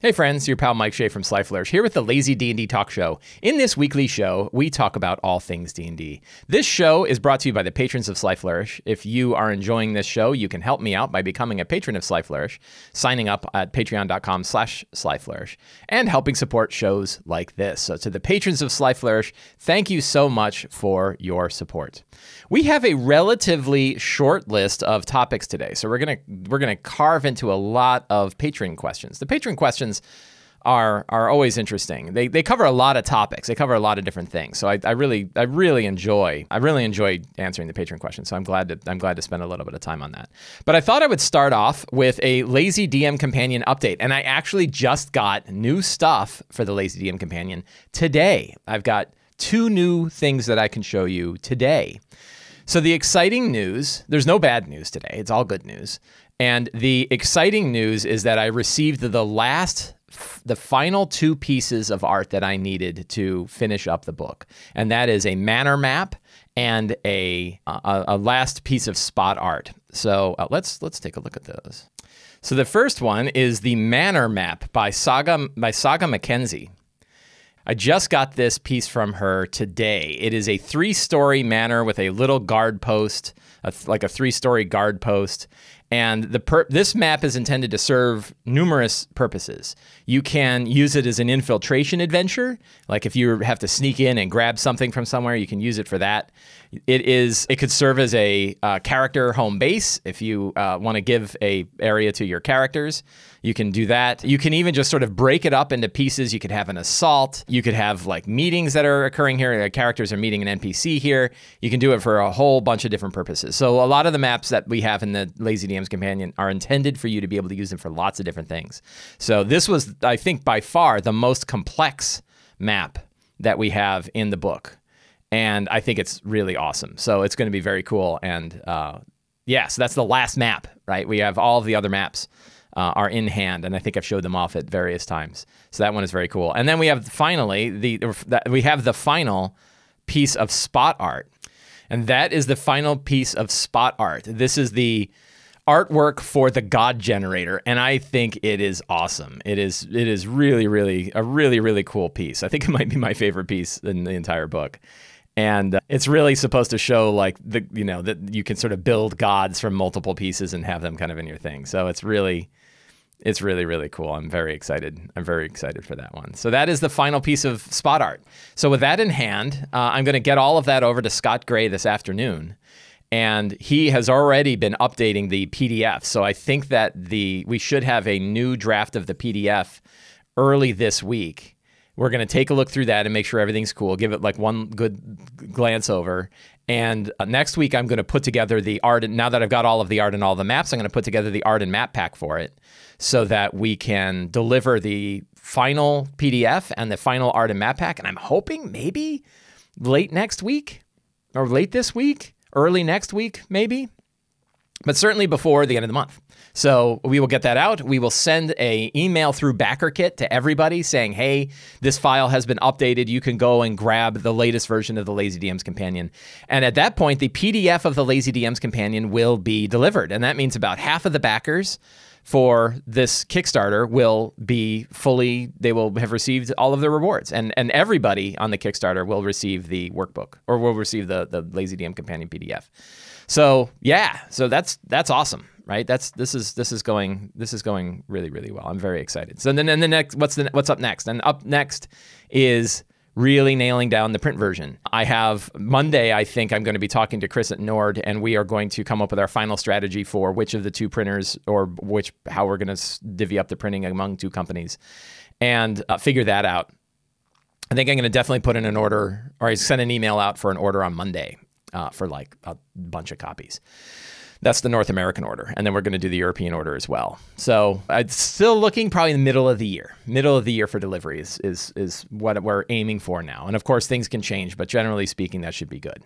Hey friends, your pal Mike Shea from Sly Flourish here with the Lazy D&D Talk Show. In this weekly show, we talk about all things D&D. This show is brought to you by the patrons of Sly Flourish. If you are enjoying this show, you can help me out by becoming a patron of Sly Flourish, signing up at patreon.com slash Sly Flourish, and helping support shows like this. So to the patrons of Sly Flourish, thank you so much for your support. We have a relatively short list of topics today, so we're gonna we're gonna carve into a lot of patron questions. The patron questions are are always interesting. They they cover a lot of topics. They cover a lot of different things. So I, I really I really enjoy I really enjoy answering the patron questions. So I'm glad to I'm glad to spend a little bit of time on that. But I thought I would start off with a Lazy DM Companion update, and I actually just got new stuff for the Lazy DM Companion today. I've got two new things that I can show you today. So the exciting news, there's no bad news today. It's all good news. And the exciting news is that I received the last the final two pieces of art that I needed to finish up the book, and that is a manor map and a a, a last piece of spot art. So uh, let's let's take a look at those. So the first one is the manor map by Saga by Saga Mackenzie. I just got this piece from her today. It is a three-story manor with a little guard post, a th- like a three-story guard post, and the per- this map is intended to serve numerous purposes. You can use it as an infiltration adventure, like if you have to sneak in and grab something from somewhere, you can use it for that. It is it could serve as a uh, character home base if you uh, want to give a area to your characters. You can do that. You can even just sort of break it up into pieces. You could have an assault. You could have like meetings that are occurring here. Characters are meeting an NPC here. You can do it for a whole bunch of different purposes. So a lot of the maps that we have in the Lazy DM's Companion are intended for you to be able to use them for lots of different things. So this was, I think, by far the most complex map that we have in the book. And I think it's really awesome. So it's going to be very cool. And uh, yeah, so that's the last map, right? We have all of the other maps uh, are in hand, and I think I've showed them off at various times. So that one is very cool. And then we have finally the we have the final piece of spot art, and that is the final piece of spot art. This is the artwork for the God Generator, and I think it is awesome. It is it is really really a really really cool piece. I think it might be my favorite piece in the entire book and uh, it's really supposed to show like the you know that you can sort of build gods from multiple pieces and have them kind of in your thing. So it's really it's really really cool. I'm very excited. I'm very excited for that one. So that is the final piece of spot art. So with that in hand uh, i'm going to get all of that over to scott gray this afternoon. And he has already been updating the pdf so i think that the we should have a new draft of the pdf early this week we're going to take a look through that and make sure everything's cool give it like one good glance over and uh, next week i'm going to put together the art now that i've got all of the art and all the maps i'm going to put together the art and map pack for it so that we can deliver the final PDF and the final art and map pack. And I'm hoping maybe late next week or late this week, early next week, maybe, but certainly before the end of the month. So we will get that out. We will send a email through BackerKit to everybody saying, "Hey, this file has been updated. You can go and grab the latest version of the Lazy DM's Companion." And at that point, the PDF of the Lazy DM's Companion will be delivered, and that means about half of the backers for this Kickstarter will be fully they will have received all of their rewards and and everybody on the Kickstarter will receive the workbook or will receive the the Lazy DM companion PDF. So, yeah, so that's that's awesome, right? That's this is this is going this is going really really well. I'm very excited. So then and the next what's the what's up next? And up next is really nailing down the print version. I have Monday, I think I'm going to be talking to Chris at Nord, and we are going to come up with our final strategy for which of the two printers or which how we're going to divvy up the printing among two companies and uh, figure that out. I think I'm going to definitely put in an order or I send an email out for an order on Monday uh, for like a bunch of copies. That's the North American order. And then we're going to do the European order as well. So it's still looking probably in the middle of the year. Middle of the year for delivery is, is, is what we're aiming for now. And of course, things can change, but generally speaking, that should be good.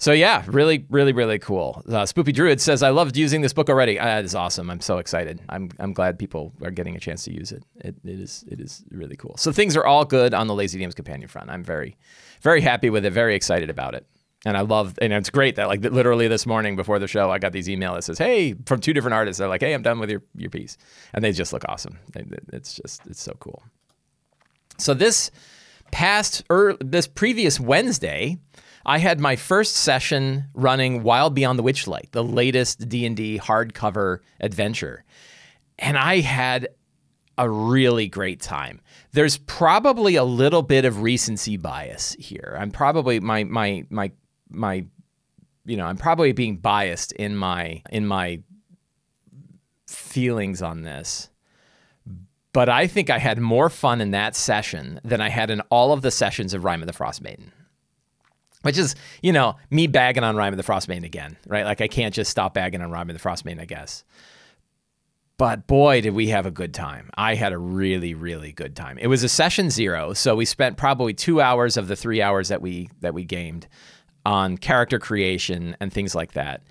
So yeah, really, really, really cool. Uh, Spoopy Druid says, "I loved using this book already. Uh, that is awesome. I'm so excited. I'm, I'm glad people are getting a chance to use it. it. It is it is really cool. So things are all good on the Lazy DM's companion front. I'm very, very happy with it. Very excited about it. And I love, and it's great that like literally this morning before the show, I got these emails that says, "Hey," from two different artists. They're like, "Hey, I'm done with your your piece," and they just look awesome. It's just it's so cool. So this past or this previous Wednesday, I had my first session running Wild Beyond the Witchlight, the latest D and D hardcover adventure, and I had a really great time. There's probably a little bit of recency bias here. I'm probably my my my my you know, I'm probably being biased in my in my feelings on this. But I think I had more fun in that session than I had in all of the sessions of Rime of the Frost Maiden. Which is, you know, me bagging on Rime of the Frost Maiden again, right? Like I can't just stop bagging on Rime of the Frost Maiden, I guess. But boy, did we have a good time. I had a really, really good time. It was a session zero, so we spent probably two hours of the three hours that we that we gamed on character creation and things like that.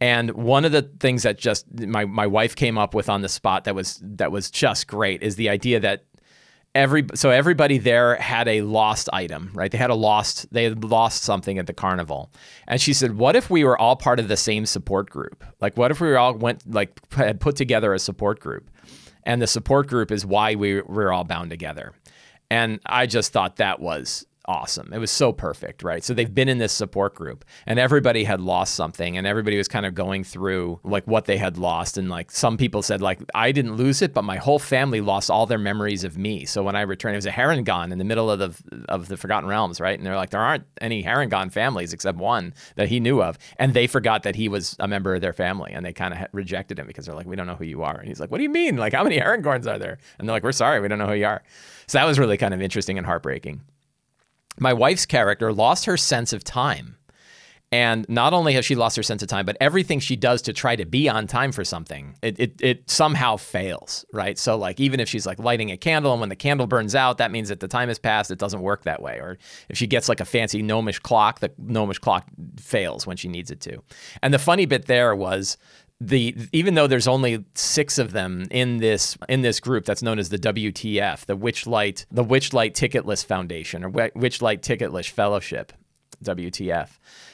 And one of the things that just my my wife came up with on the spot that was that was just great is the idea that every so everybody there had a lost item, right? They had a lost they had lost something at the carnival. And she said, "What if we were all part of the same support group? Like what if we all went like had put together a support group? And the support group is why we we're all bound together." And I just thought that was awesome. It was so perfect, right? So they've been in this support group and everybody had lost something and everybody was kind of going through like what they had lost and like some people said like I didn't lose it, but my whole family lost all their memories of me. So when I returned it was a Harengon in the middle of the of the Forgotten Realms, right? And they're like there aren't any Harengon families except one that he knew of and they forgot that he was a member of their family and they kind of rejected him because they're like we don't know who you are. And he's like what do you mean? Like how many Harengons are there? And they're like we're sorry, we don't know who you are. So that was really kind of interesting and heartbreaking my wife's character lost her sense of time. And not only has she lost her sense of time, but everything she does to try to be on time for something, it, it, it, somehow fails, right? So, like, even if she's like lighting a candle and when the candle burns out, that means that the time has passed, it doesn't work that way. Or if she gets like a fancy gnomish clock, the gnomish clock fails when she needs it to. And the funny bit there was the even though there's only six of them in this in this group that's known as the WTF, the Witchlight the Witchlight Ticketless Foundation or Witchlight Ticketless Fellowship, WTF.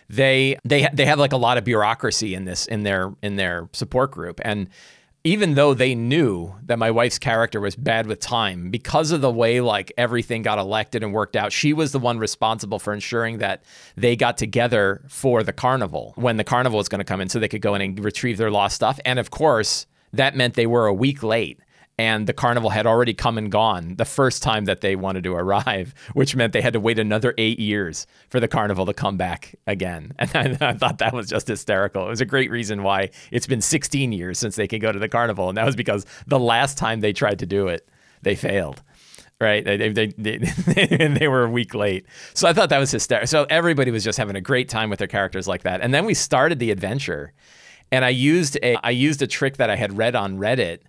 They they they have like a lot of bureaucracy in this in their in their support group and even though they knew that my wife's character was bad with time because of the way like everything got elected and worked out she was the one responsible for ensuring that they got together for the carnival when the carnival was going to come in so they could go in and retrieve their lost stuff. And of course that meant they were a week late and the carnival had already come and gone the first time that they wanted to arrive, which meant they had to wait another eight years for the carnival to come back again. And I, I, thought that was just hysterical. It was a great reason why it's been 16 years since they could go to the carnival, and that was because the last time they tried to do it, they failed. Right, they, they, they, and they were a week late. So I thought that was hysterical. So everybody was just having a great time with their characters like that. And then we started the adventure, and I used a I used a trick that I had read on Reddit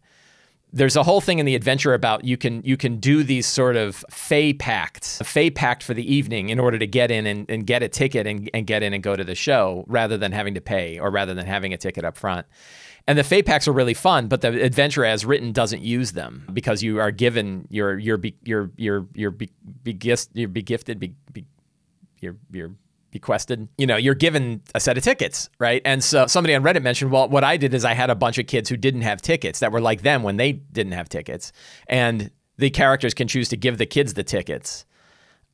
there's a whole thing in the adventure about you can you can do these sort of fey pacts, a fey pact for the evening in order to get in and, and get a ticket and, and get in and go to the show rather than having to pay or rather than having a ticket up front. And the fey pacts are really fun, but the adventure as written doesn't use them because you are given your your your your your be, be, be, you're be gifted be, be, you're bequested, you know, you're given a set of tickets, right? And so somebody on Reddit mentioned, well, what I did is I had a bunch of kids who didn't have tickets that were like them when they didn't have tickets. And the characters can choose to give the kids the tickets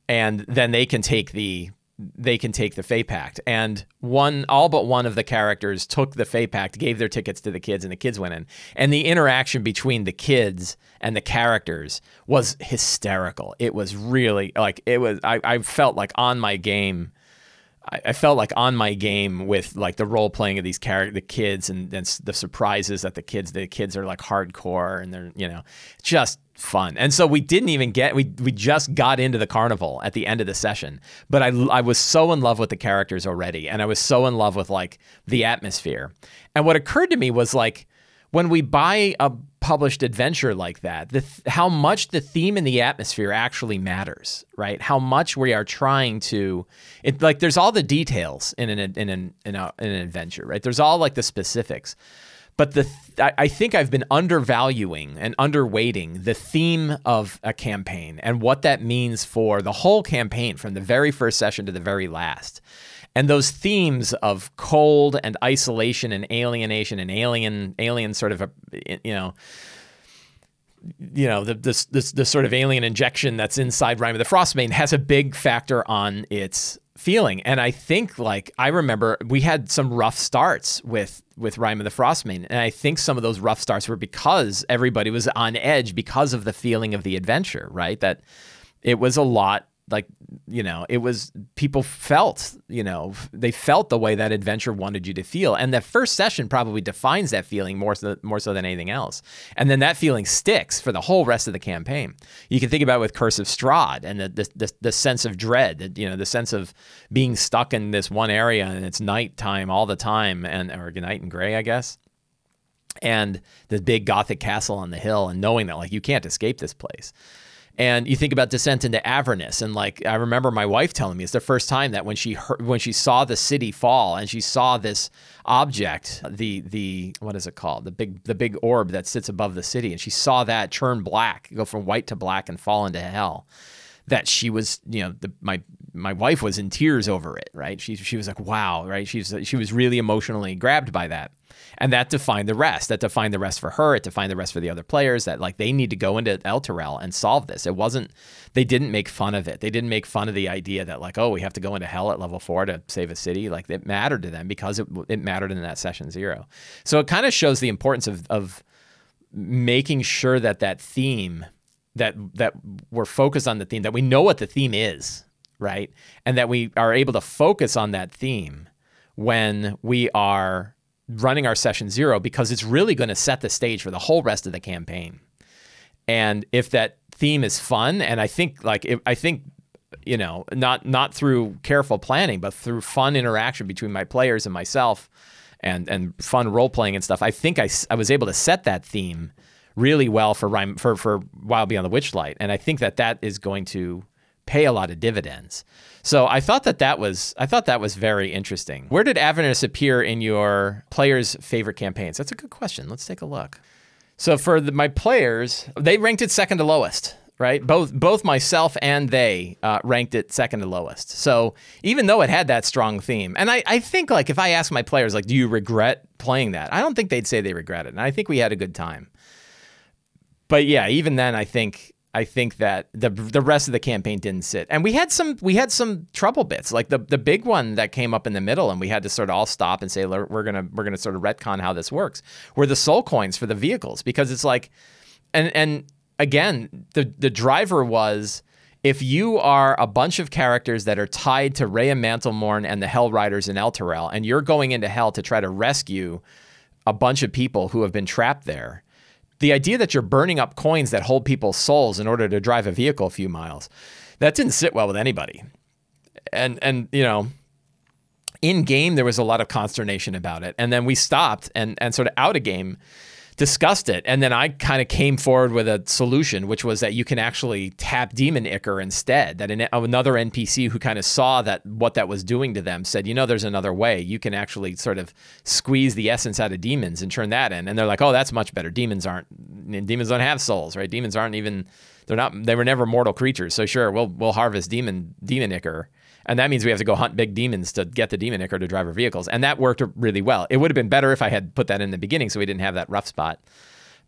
and then they can take the they can take the Fey Pact. And one, all but one of the characters took the Fey Pact, gave their tickets to the kids, and the kids went in. And the interaction between the kids and the characters was hysterical. It was really like it was. I, I felt like on my game I, felt like on my game with like the role playing of these character, the kids, and then the surprises that the kids, the kids are like hardcore and they're you know just fun. And so we didn't even get we we just got into the carnival at the end of the session. But I I was so in love with the characters already and I was so in love with like the atmosphere. And what occurred to me was like when we buy a published adventure like that, the th- how much the theme and the atmosphere actually matters, right? How much we are trying to, it like there's all the details in an in an in, a, in an adventure, right? There's all like the specifics, but the th- I think I've been undervaluing and underweighting the theme of a campaign and what that means for the whole campaign from the very first session to the very last. And those themes of cold and isolation and alienation and alien alien sort of a, you know you know the this this this sort of alien injection that's inside Rime of the Frost Maiden has a big factor on its feeling. And I think like I remember we had some rough starts with with Rime of the Frost Maiden, and I think some of those rough starts were because everybody was on edge because of the feeling of the adventure, right? That it was a lot like you know it was people felt you know they felt the way that adventure wanted you to feel. And that first session probably defines that feeling more so, more so than anything else. And then that feeling sticks for the whole rest of the campaign. You can think about it with curse of strahd and the, the, the, the sense of dread you know the sense of being stuck in this one area and it's nighttime all the time and or night and gray i guess. And the big gothic castle on the hill and knowing that like you can't escape this place and you think about descent into Avernus, and like I remember my wife telling me it's the first time that when she heard, when she saw the city fall and she saw this object, the the what is it called, the big the big orb that sits above the city, and she saw that turn black, go from white to black, and fall into hell. That she was, you know, the, my my wife was in tears over it, right? She she was like, wow, right? She's she was really emotionally grabbed by that. And that defined the rest. That defined the rest for her. It defined the rest for the other players that like they need to go into Elturel and solve this. It wasn't they didn't make fun of it. They didn't make fun of the idea that like, oh, we have to go into hell at level four to save a city. Like it mattered to them because it, it mattered in that session zero. So it kind of shows the importance of of making sure that that theme that that we're focused on the theme that we know what the theme is right and that we are able to focus on that theme when we are running our session zero because it's really going to set the stage for the whole rest of the campaign. And if that theme is fun, and I think like if, I think you know not not through careful planning, but through fun interaction between my players and myself, and and fun role playing and stuff. I think I, I was able to set that theme really well for Rime for for Wild Beyond the Witchlight, and I think that that is going to pay a lot of dividends. So I thought that that was I thought that was very interesting. Where did Avernus appear in your players' favorite campaigns? That's a good question. Let's take a look. So for the, my players, they ranked it second to lowest. Right, both both myself and they uh, ranked it second to lowest. So even though it had that strong theme, and I, I think like if I ask my players like, do you regret playing that? I don't think they'd say they regret it, and I think we had a good time. But yeah, even then, I think I think that the the rest of the campaign didn't sit, and we had some we had some trouble bits, like the the big one that came up in the middle, and we had to sort of all stop and say we're gonna we're gonna sort of retcon how this works. Were the soul coins for the vehicles because it's like, and and again the the driver was if you are a bunch of characters that are tied to Reya Mantlemorn and the Hell Riders in Elturel, and you're going into Hell to try to rescue a bunch of people who have been trapped there the idea that you're burning up coins that hold people's souls in order to drive a vehicle a few miles, that didn't sit well with anybody. And and you know, in game there was a lot of consternation about it. And then we stopped and and sort of out of game discussed it. And then I kind of came forward with a solution, which was that you can actually tap Demon Ichor instead. That an, another NPC who kind of saw that what that was doing to them said, you know, there's another way. You can actually sort of squeeze the essence out of demons and turn that in. And they're like, oh, that's much better. Demons aren't, demons don't have souls, right? Demons aren't even, they're not, they were never mortal creatures. So sure, we'll, we'll harvest demon, demon Ichor and that means we have to go hunt big demons to get the demon ichor to drive our vehicles. And that worked really well. It would have been better if I had put that in the beginning so we didn't have that rough spot.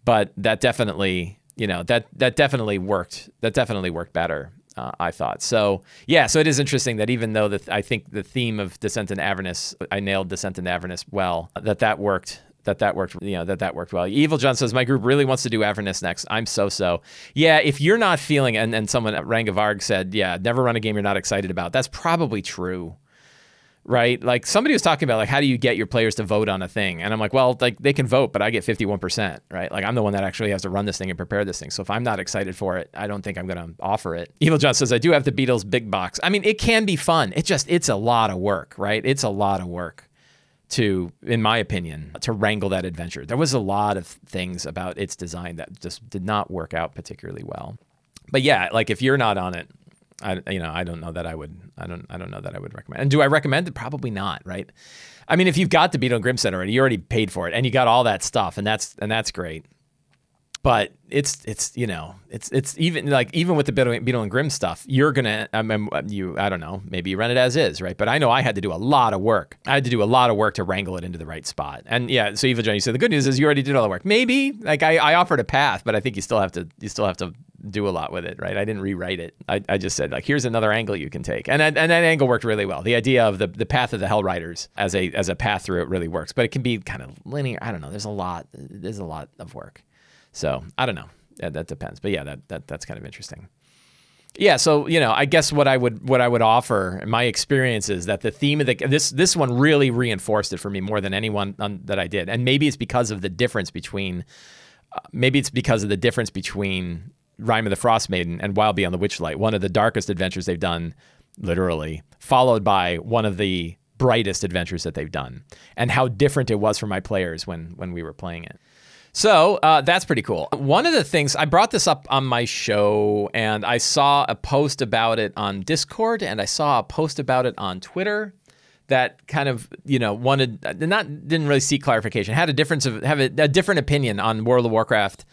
But that definitely, you know, that that definitely worked. That definitely worked better. Uh, I thought so. Yeah, so it is interesting that even though that I think the theme of Descent in Avernus, I nailed Descent in Avernus well, that that worked that that worked, you know, that that worked well. Evil John says, my group really wants to do Avernus next. I'm so-so. Yeah, if you're not feeling, and, and someone at Rangavarg said, yeah, never run a game you're not excited about. That's probably true, right? Like somebody was talking about like, how do you get your players to vote on a thing? And I'm like, well, like they can vote, but I get 51%, right? Like I'm the one that actually has to run this thing and prepare this thing. So if I'm not excited for it, I don't think I'm going to offer it. Evil John says, I do have the Beadle's big box. I mean, it can be fun. It just, it's a lot of work, right? It's a lot of work to, in my opinion, to wrangle that adventure. There was a lot of things about its design that just did not work out particularly well. But yeah, like if you're not on it, I you know I don't know that I would I don't I don't know that I would recommend. And do I recommend it? Probably not. Right. I mean, if you've got the Beadle Grimm set already, you already paid for it, and you got all that stuff, and that's and that's great. But it's it's you know it's it's even like even with the Beadle, and Grimm stuff, you're gonna I mean, you I don't know maybe you run it as is right, but I know I had to do a lot of work. I had to do a lot of work to wrangle it into the right spot. And yeah, so Evil you said the good news is you already did all the work. Maybe like I, I offered a path, but I think you still have to you still have to do a lot with it, right? I didn't rewrite it. I, I just said like, here's another angle you can take, and and that angle worked really well. The idea of the, the path of the Hell Riders as a as a path through it really works, but it can be kind of linear. I don't know. There's a lot. There's a lot of work. So I don't know. Yeah, that depends. But yeah, that, that that's kind of interesting. Yeah, so you know, I guess what I would what I would offer my experience is that the theme of the this this one really reinforced it for me more than anyone on, that I did, and maybe it's because of the difference between, uh, maybe it's because of the difference between Rime of the Frost Maiden and Wild Beyond the Witchlight, one of the darkest adventures they've done, literally, followed by one of the brightest adventures that they've done, and how different it was for my players when when we were playing it. So uh, that's pretty cool. One of the things I brought this up on my show, and I saw a post about it on Discord, and I saw a post about it on Twitter that kind of you know wanted not didn't really seek clarification, had a difference of have a, a different opinion on World of Warcraft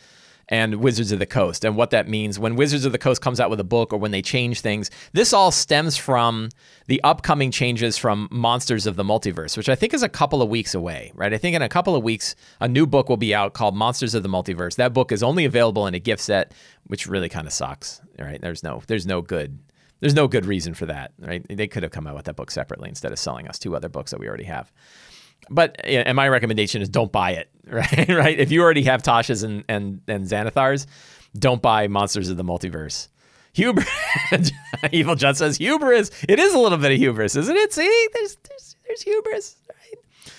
and Wizards of the Coast and what that means when Wizards of the Coast comes out with a book or when they change things. This all stems from the upcoming changes from Monsters of the Multiverse, which I think is a couple of weeks away, right? I think in a couple of weeks, a new book will be out called Monsters of the Multiverse. That book is only available in a gift set, which really kind of sucks, right? There's no, there's no good there's no good reason for that, right? They could have come out with that book separately instead of selling us two other books that we already have but and my recommendation is don't buy it, right? right? If you already have Tasha's and and and Xanathars, don't buy Monsters of the Multiverse. Hubris, Evil John says hubris. It is a little bit of hubris, isn't it? See, there's there's, there's hubris, right?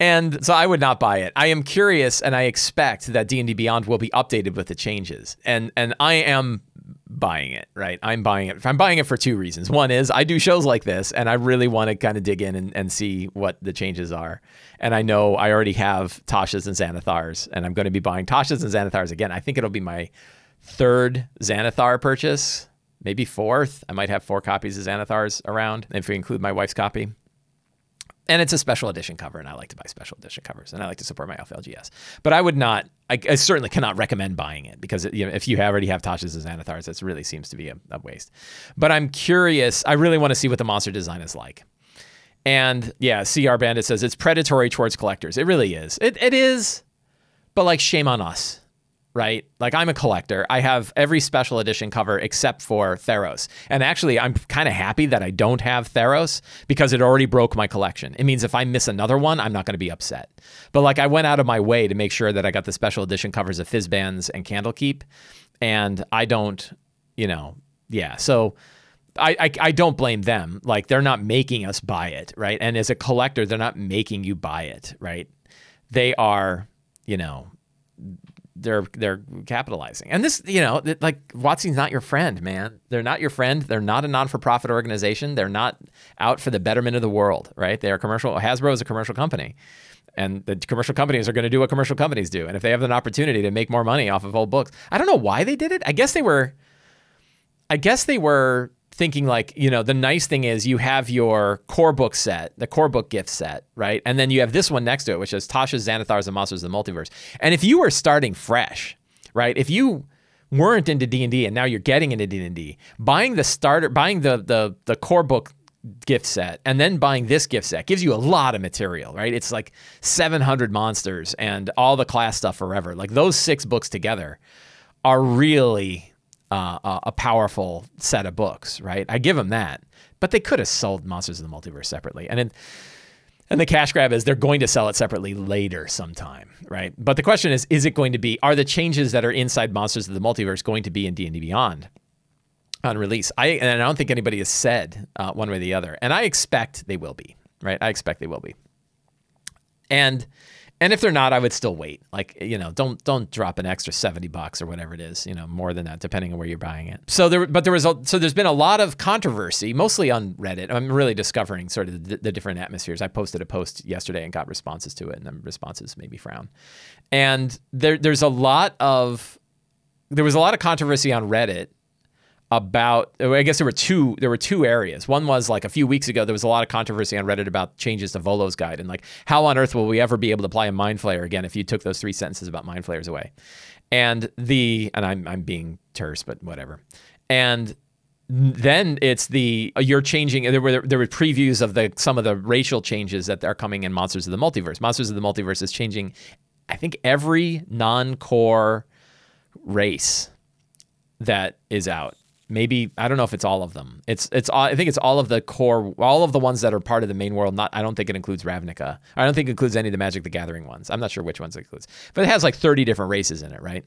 And so I would not buy it. I am curious, and I expect that D and D Beyond will be updated with the changes. And and I am buying it, right? I'm buying it. I'm buying it for two reasons. One is I do shows like this and I really want to kind of dig in and, and see what the changes are. And I know I already have Tasha's and Xanathars, and I'm going to be buying Tasha's and Xanathars again. I think it'll be my third Xanathar purchase, maybe fourth. I might have four copies of Xanathars around if we include my wife's copy and it's a special edition cover, and I like to buy special edition covers, and I like to support my FLGS. But I would not, I, I certainly cannot recommend buying it because it, you know, if you already have Tasha's and Xanathars, it really seems to be a, a waste. But I'm curious. I really want to see what the monster design is like. And yeah, CR Bandit says it's predatory towards collectors. It really is. It, it is, but like shame on us right? Like I'm a collector. I have every special edition cover except for Theros. And actually, I'm kind of happy that I don't have Theros because it already broke my collection. It means if I miss another one, I'm not going to be upset. But like I went out of my way to make sure that I got the special edition covers of Fizban's and Candlekeep. And I don't, you know, yeah. So I, I, I don't blame them. Like they're not making us buy it, right? And as a collector, they're not making you buy it, right? They are, you know, they're they're capitalizing. And this, you know, like WotC's not your friend, man. They're not your friend. They're not a non-for-profit organization. They're not out for the betterment of the world, right? They are commercial. Hasbro is a commercial company. And the commercial companies are going to do what commercial companies do. And if they have an opportunity to make more money off of old books, I don't know why they did it. I guess they were I guess they were thinking like, you know, the nice thing is you have your core book set, the core book gift set, right? And then you have this one next to it, which is Tasha's Xanathars and Monsters of the Multiverse. And if you were starting fresh, right? If you weren't into D&D and now you're getting into D&D, buying the starter, buying the the the core book gift set and then buying this gift set gives you a lot of material, right? It's like 700 monsters and all the class stuff forever. Like those six books together are really uh, a powerful set of books, right? I give them that, but they could have sold Monsters of the Multiverse separately, and and the cash grab is they're going to sell it separately later sometime, right? But the question is, is it going to be? Are the changes that are inside Monsters of the Multiverse going to be in D and D Beyond? On release, I and I don't think anybody has said uh, one way or the other, and I expect they will be, right? I expect they will be, and and if they're not, I would still wait. Like, you know, don't don't drop an extra 70 bucks or whatever it is, you know, more than that depending on where you're buying it. So there but there was a, so there's been a lot of controversy, mostly on Reddit. I'm really discovering sort of the, the different atmospheres. I posted a post yesterday and got responses to it and the responses made me frown. And there there's a lot of there was a lot of controversy on Reddit about I guess there were two there were two areas. One was like a few weeks ago there was a lot of controversy on Reddit about changes to Volo's guide and like how on earth will we ever be able to apply a mind flayer again if you took those three sentences about mind flayers away. And the and I'm I'm being terse, but whatever. And then it's the uh, you're changing there were there were previews of the some of the racial changes that are coming in Monsters of the Multiverse. Monsters of the Multiverse is changing I think every non-core race that is out. Maybe I don't know if it's all of them. It's it's I think it's all of the core all of the ones that are part of the main world. Not I don't think it includes Ravnica. I don't think it includes any of the Magic the Gathering ones. I'm not sure which ones it includes. But it has like 30 different races in it, right?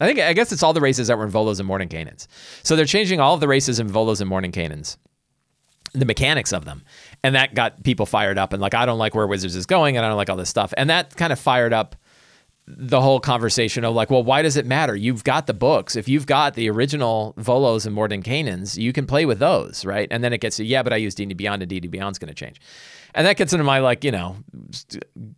I think I guess it's all the races that were in Volos and Mordenkainen's. So they're changing all of the races in Volos and Mordenkainen's, the mechanics of them, and that got people fired up and like I don't like where Wizards is going and I don't like all this stuff, and that kind of fired up the whole conversation of like, well, why does it matter? You've got the books. If you've got the original Volos and Mordenkainen's, you can play with those, right? And then it gets to, yeah, but I use D&D Beyond and D&D Beyond's going to change. And that gets into my like, you know,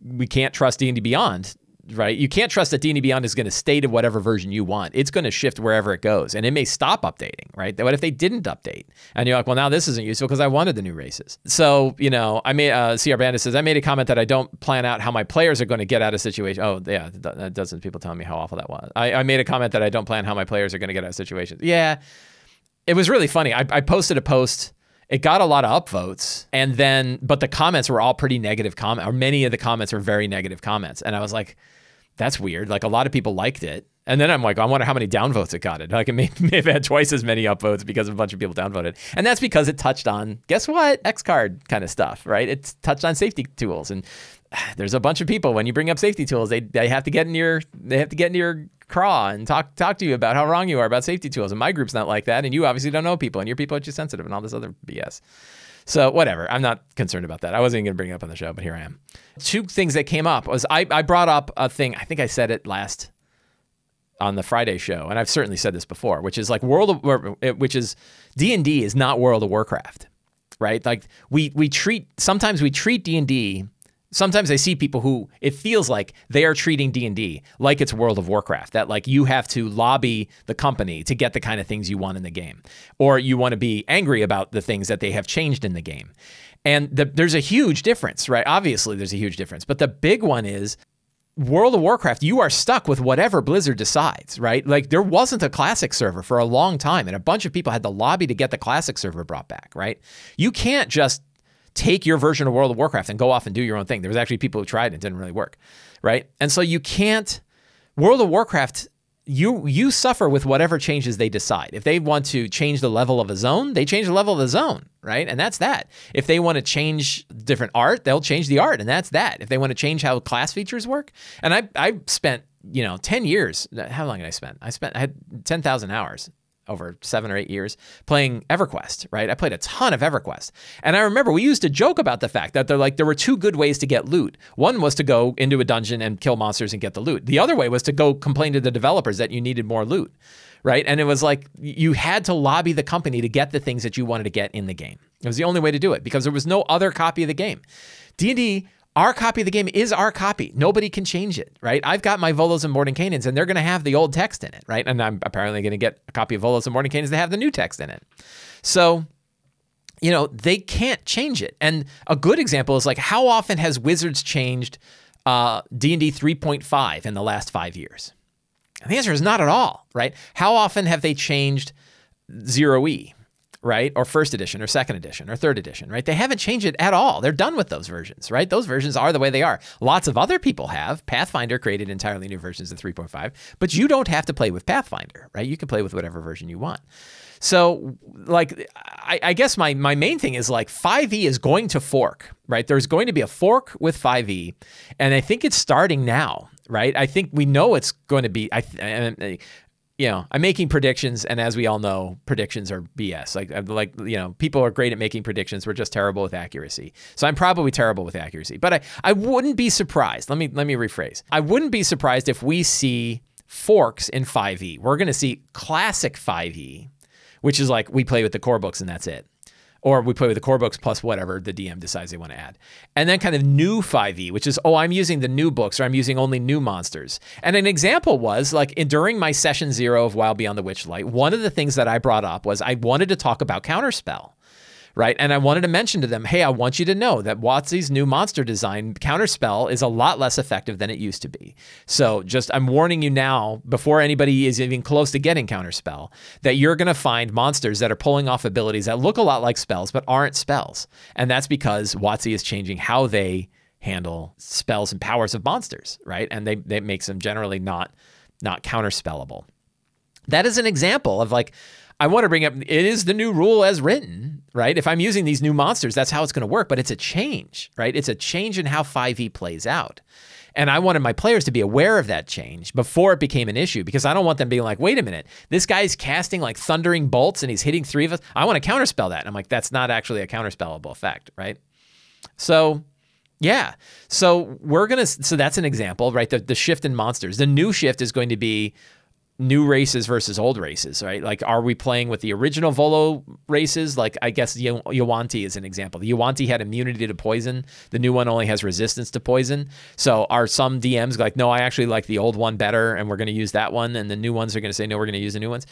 we can't trust D&D Beyond right? You can't trust that D&D Beyond is going to stay to whatever version you want. It's going to shift wherever it goes, and it may stop updating, right? What if they didn't update? And you're like, well, now this isn't useful because I wanted the new races. So, you know, I made, uh, CR Bandit says, I made a comment that I don't plan out how my players are going to get out of situation. Oh, yeah, that doesn't people telling me how awful that was. I, I made a comment that I don't plan how my players are going to get out of situations. Yeah, it was really funny. I, I posted a post it got a lot of upvotes and then but the comments were all pretty negative comment or many of the comments were very negative comments and i was like that's weird. Like a lot of people liked it. And then I'm like, I wonder how many downvotes it got. It like it may, may have had twice as many upvotes because a bunch of people downvoted, and that's because it touched on guess what X card kind of stuff, right? It's touched on safety tools, and there's a bunch of people when you bring up safety tools, they they have to get in your they have to get in your craw and talk talk to you about how wrong you are about safety tools. And my group's not like that, and you obviously don't know people, and your people are too sensitive, and all this other BS. So whatever. I'm not concerned about that. I wasn't going to bring it up on the show, but here I am. Two things that came up was I, I brought up a thing. I think I said it last on the Friday show, and I've certainly said this before, which is like World of, which is D and D is not World of Warcraft, right? Like we we treat sometimes we treat D and D sometimes I see people who it feels like they are treating D&D like it's World of Warcraft that like you have to lobby the company to get the kind of things you want in the game or you want to be angry about the things that they have changed in the game. And the, there's a huge difference, right? Obviously there's a huge difference, but the big one is World of Warcraft, you are stuck with whatever Blizzard decides, right? Like there wasn't a classic server for a long time, and a bunch of people had to lobby to get the classic server brought back, right? You can't just take your version of World of Warcraft and go off and do your own thing. There was actually people who tried and it didn't really work, right? And so you can't World of Warcraft you you suffer with whatever changes they decide. If they want to change the level of a zone, they change the level of the zone, right? And that's that. If they want to change different art, they'll change the art, and that's that. If they want to change how class features work, and I I spent you know 10 years how long did i spend i spent i had 10000 hours over seven or eight years playing EverQuest, right? I played a ton of EverQuest. And I remember we used to joke about the fact that they're like there were two good ways to get loot. One was to go into a dungeon and kill monsters and get the loot. The other way was to go complain to the developers that you needed more loot, right? And it was like you had to lobby the company to get the things that you wanted to get in the game. It was the only way to do it because there was no other copy of the game. D&D our copy of the game is our copy. Nobody can change it, right? I've got my Volos and Morning Mordenkainen's, and they're going to have the old text in it, right? And I'm apparently going to get a copy of Volos and Morning Mordenkainen's that have the new text in it. So, you know, they can't change it. And a good example is like, how often has Wizards changed uh, D&D 3.5 in the last five years? And the answer is not at all, right? How often have they changed Zero E? Right? Or first edition or second edition or third edition, right? They haven't changed it at all. They're done with those versions, right? Those versions are the way they are. Lots of other people have. Pathfinder created entirely new versions of 3.5, but you don't have to play with Pathfinder, right? You can play with whatever version you want. So, like, I, I, guess my my main thing is like 5e is going to fork, right? There's going to be a fork with 5e, and I think it's starting now, right? I think we know it's going to be. I, you know, I'm making predictions, and as we all know, predictions are BS. Like, like you know, people are great at making predictions. We're just terrible with accuracy. So I'm probably terrible with accuracy. But I, I wouldn't be surprised. Let me let me rephrase. I wouldn't be surprised if we see forks in 5e. We're going to see classic 5e, which is like we play with the core books and that's it or we play with the core books plus whatever the DM decides they want to add. And then kind of new 5e, which is, oh, I'm using the new books or I'm using only new monsters. And an example was like in, during my session zero of Wild Beyond the Witchlight, one of the things that I brought up was I wanted to talk about Counterspell right? And I wanted to mention to them, hey, I want you to know that WotC's new monster design counterspell is a lot less effective than it used to be. So just I'm warning you now, before anybody is even close to getting counterspell, that you're going to find monsters that are pulling off abilities that look a lot like spells but aren't spells, and that's because WotC is changing how they handle spells and powers of monsters, right? And they that makes them generally not not counterspellable. That is an example of like I want to bring up it is the new rule as written, right? If I'm using these new monsters, that's how it's going to work, but it's a change, right? It's a change in how 5e plays out. And I wanted my players to be aware of that change before it became an issue because I don't want them being like, wait a minute, this guy's casting like thundering bolts and he's hitting three of us. I want to counterspell that. And I'm like, that's not actually a counterspellable effect, right? So, yeah. So we're going to, so that's an example, right? The, the shift in monsters. The new shift is going to be new races versus old races, right? Like, are we playing with the original Volo races? Like, I guess Yuan-ti is an example. The Yuan-ti had immunity to poison. The new one only has resistance to poison. So, are some DMs like, no, I actually like the old one better, and we're going to use that one, and the new ones are going to say, no, we're going to use the new ones.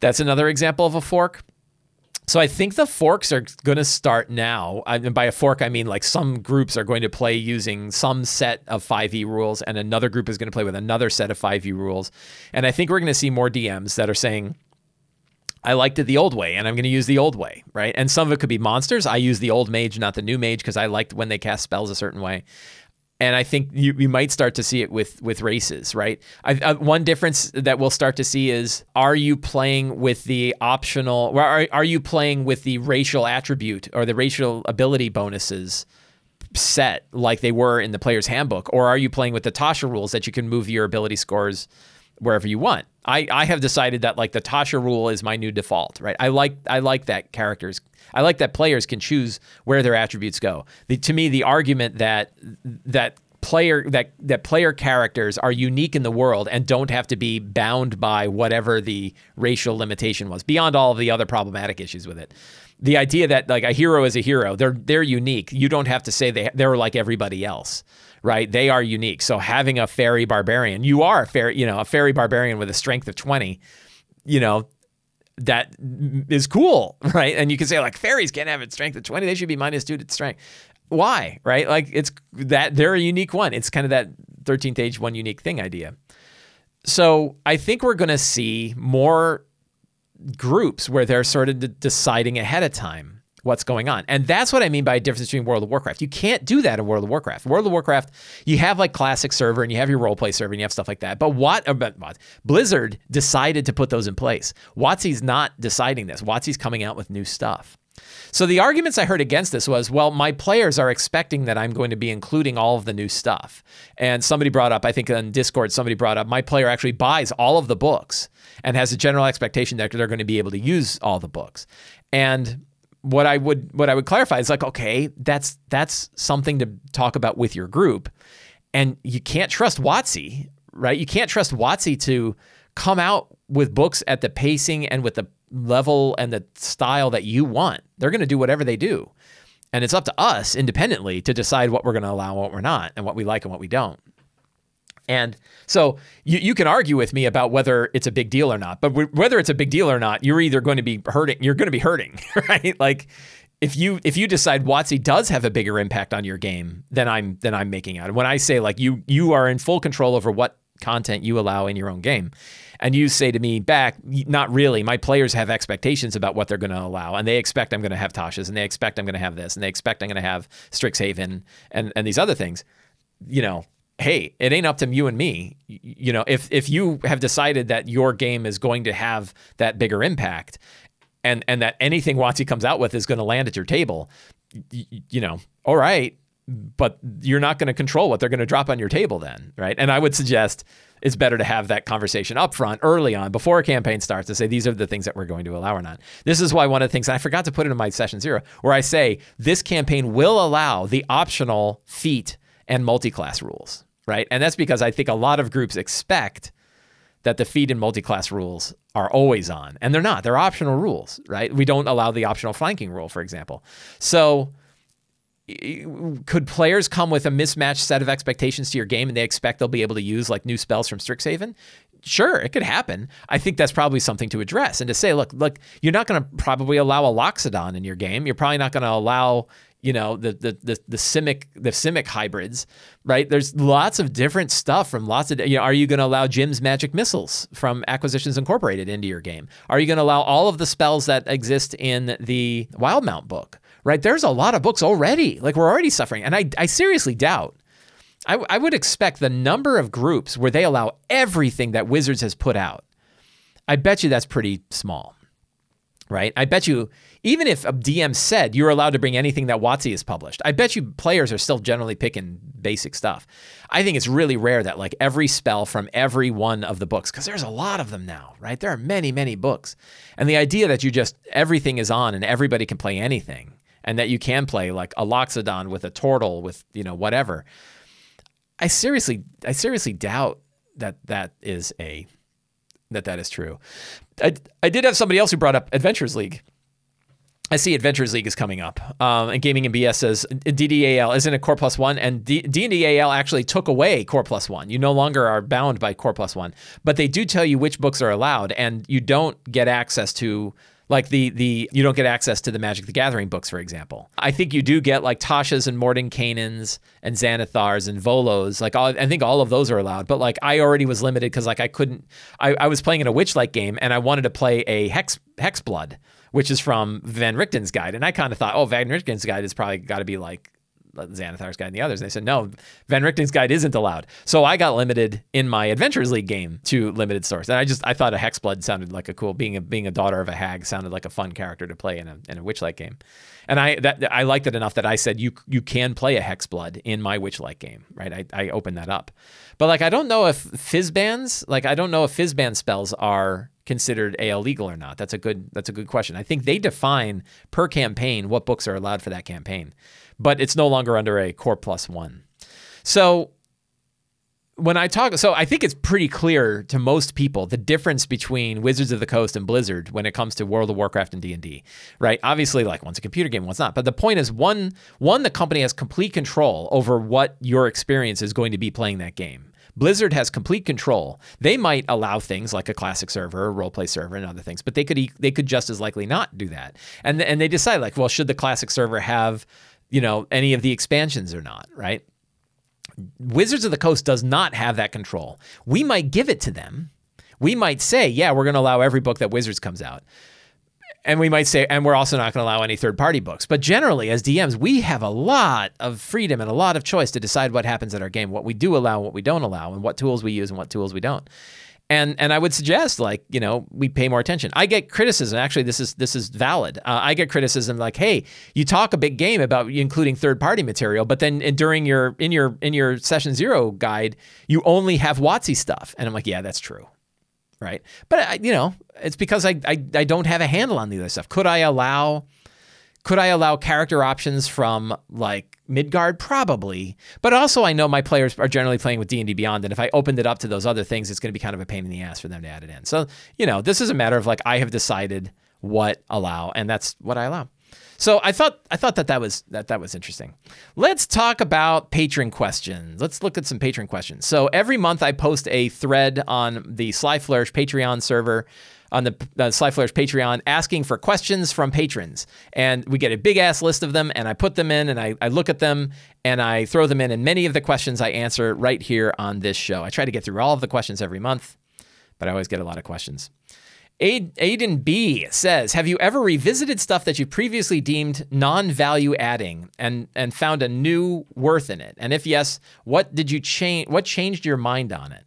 That's another example of a fork. So I think the forks are going to start now. And by a fork, I mean like some groups are going to play using some set of 5e rules, and another group is going to play with another set of 5e rules. And I think we're going to see more DMs that are saying, I liked it the old way, and I'm going to use the old way, right? And some of it could be monsters. I use the old mage, not the new mage, because I liked when they cast spells a certain way and I think you, you might start to see it with with races, right? I, uh, one difference that we'll start to see is: Are you playing with the optional? Are are you playing with the racial attribute or the racial ability bonuses? set like they were in the player's handbook or are you playing with the tasha rules that you can move your ability scores wherever you want. I i have decided that like the tasha rule is my new default right? I like i like that characters I like that players can choose where their attributes go. The, to me, the argument that that player that that player characters are unique in the world and don't have to be bound by whatever the racial limitation was beyond all of the other problematic issues with it the idea that like a hero is a hero they're they're unique you don't have to say they they're like everybody else right they are unique so having a fairy barbarian you are a fairy you know a fairy barbarian with a strength of 20 you know that is cool, right? And you can say like fairies can't have its strength of 20; they should be minus two to strength. Why, right? Like it's that they're a unique one. It's kind of that 13th age one unique thing idea. So I think we're going to see more groups where they're sort of deciding ahead of time what's going on. And that's what I mean by a difference between World of Warcraft. You can't do that in World of Warcraft. World of Warcraft, you have like classic server and you have your roleplay server and you have stuff like that. But what about Blizzard decided to put those in place. WotC's not deciding this. WotC's coming out with new stuff. So the arguments I heard against this was, well, my players are expecting that I'm going to be including all of the new stuff. And somebody brought up, I think on Discord, somebody brought up, my player actually buys all of the books and has a general expectation that they're going to be able to use all the books. And what I would what I would clarify is like, okay, that's that's something to talk about with your group, and you can't trust WotC, right? You can't trust WotC to come out with books at the pacing and with the level and the style that you want. They're going to do whatever they do, and it's up to us independently to decide what we're going to allow and what we're not, and what we like and what we don't. And so you, you can argue with me about whether it's a big deal or not, but whether it's a big deal or not, you're either going to be hurting, you're going to be hurting, right? Like if you if you decide WotC does have a bigger impact on your game than I'm than I'm making out. When I say like you you are in full control over what content you allow in your own game. And you say to me back, not really. My players have expectations about what they're going to allow, and they expect I'm going to have Tashas, and they expect I'm going to have this, and they expect I'm going to have Strixhaven, and and these other things. You know, hey, it ain't up to you and me. You know, if if you have decided that your game is going to have that bigger impact, and and that anything WotC comes out with is going to land at your table, you, you know, all right, but you're not going to control what they're going to drop on your table then, right? And I would suggest it's better to have that conversation up front early on before a campaign starts to say these are the things that we're going to allow or not. This is why one of the things I forgot to put it in my session zero, where I say this campaign will allow the optional feat and multi-class rules, right? And that's because I think a lot of groups expect that the feat and multi-class rules are always on, and they're not. They're optional rules, right? We don't allow the optional flanking rule, for example. So could players come with a mismatched set of expectations to your game and they expect they'll be able to use like new spells from Strixhaven? sure, it could happen. I think that's probably something to address and to say, look, look, you're not going to probably allow a Loxodon in your game. You're probably not going to allow you know the the the the Simic the Simic hybrids, right? There's lots of different stuff from lots of you know. Are you going to allow Jim's magic missiles from Acquisitions Incorporated into your game? Are you going to allow all of the spells that exist in the Wildemount book? Right? There's a lot of books already. Like we're already suffering, and I I seriously doubt. I, I would expect the number of groups where they allow everything that Wizards has put out. I bet you that's pretty small right? I bet you, even if a DM said you're allowed to bring anything that WotC has published, I bet you players are still generally picking basic stuff. I think it's really rare that like every spell from every one of the books, because there's a lot of them now, right? There are many, many books. And the idea that you just, everything is on and everybody can play anything, and that you can play like a Loxodon with a Turtle with, you know, whatever. I seriously, I seriously doubt that that is a that that is true. I, I did have somebody else who brought up Adventures League. I see Adventures League is coming up, um, and Gaming and BS says DDAL isn't a Core Plus One, and D&DAL actually took away Core Plus One. You no longer are bound by Core Plus One, but they do tell you which books are allowed, and you don't get access to like the the you don't get access to the Magic the Gathering books, for example. I think you do get like Tasha's and Mordenkainen's and Xanathars and Volos. Like all, I think all of those are allowed. But like I already was limited because like I couldn't. I, I was playing in a Witchlight game and I wanted to play a hex hex blood, which is from Van Richten's guide, and I kind of thought, oh, Van Richten's guide is probably got to be like Uh, Xanathar's guide and the others. And they said, no, Van Richten's guide isn't allowed. So I got limited in my Adventures League game to limited source. And I just, I thought a Hexblood sounded like a cool, being a, being a daughter of a hag sounded like a fun character to play in a, in a Witchlight game. And I, that, I liked it enough that I said, you, you can play a Hexblood in my Witchlight game, right? I, I opened that up. But like, I don't know if Fizban's, like, I don't know if Fizban's spells are considered AL legal or not. That's a good, that's a good question. I think they define per campaign what books are allowed for that campaign but it's no longer under a core plus one. So when I talk, so I think it's pretty clear to most people the difference between Wizards of the Coast and Blizzard when it comes to World of Warcraft and D and D, right? Obviously, like one's a computer game, one's not. But the point is, one, one, the company has complete control over what your experience is going to be playing that game. Blizzard has complete control. They might allow things like a classic server, a roleplay server, and other things, but they could they could just as likely not do that. And and they decide like, well, should the classic server have you know, any of the expansions or not, right? Wizards of the Coast does not have that control. We might give it to them. We might say, yeah, we're going to allow every book that Wizards comes out. And we might say, and we're also not going to allow any third party books. But generally, as DMs, we have a lot of freedom and a lot of choice to decide what happens at our game, what we do allow, what we don't allow, and what tools we use and what tools we don't and and I would suggest like you know we pay more attention. I get criticism. Actually, this is this is valid. Uh, I get criticism like, hey, you talk a big game about including third party material, but then during your in your in your session zero guide, you only have WotC stuff, and I'm like, yeah, that's true, right? But I, you know, it's because I, I I don't have a handle on the other stuff. Could I allow could I allow character options from like Midgard? Probably. But also I know my players are generally playing with D&D Beyond and if I opened it up to those other things, it's going to be kind of a pain in the ass for them to add it in. So, you know, this is a matter of like I have decided what allow and that's what I allow. So I thought I thought that that was that that was interesting. Let's talk about patron questions. Let's look at some patron questions. So every month I post a thread on the Sly Flourish Patreon server on the uh, Sly Flourish Patreon asking for questions from patrons. And we get a big ass list of them, and I put them in and I, I look at them and I throw them in. And many of the questions I answer right here on this show. I try to get through all of the questions every month, but I always get a lot of questions. Aiden B says, "Have you ever revisited stuff that you previously deemed non-value adding and and found a new worth in it? And if yes, what did you change? What changed your mind on it?"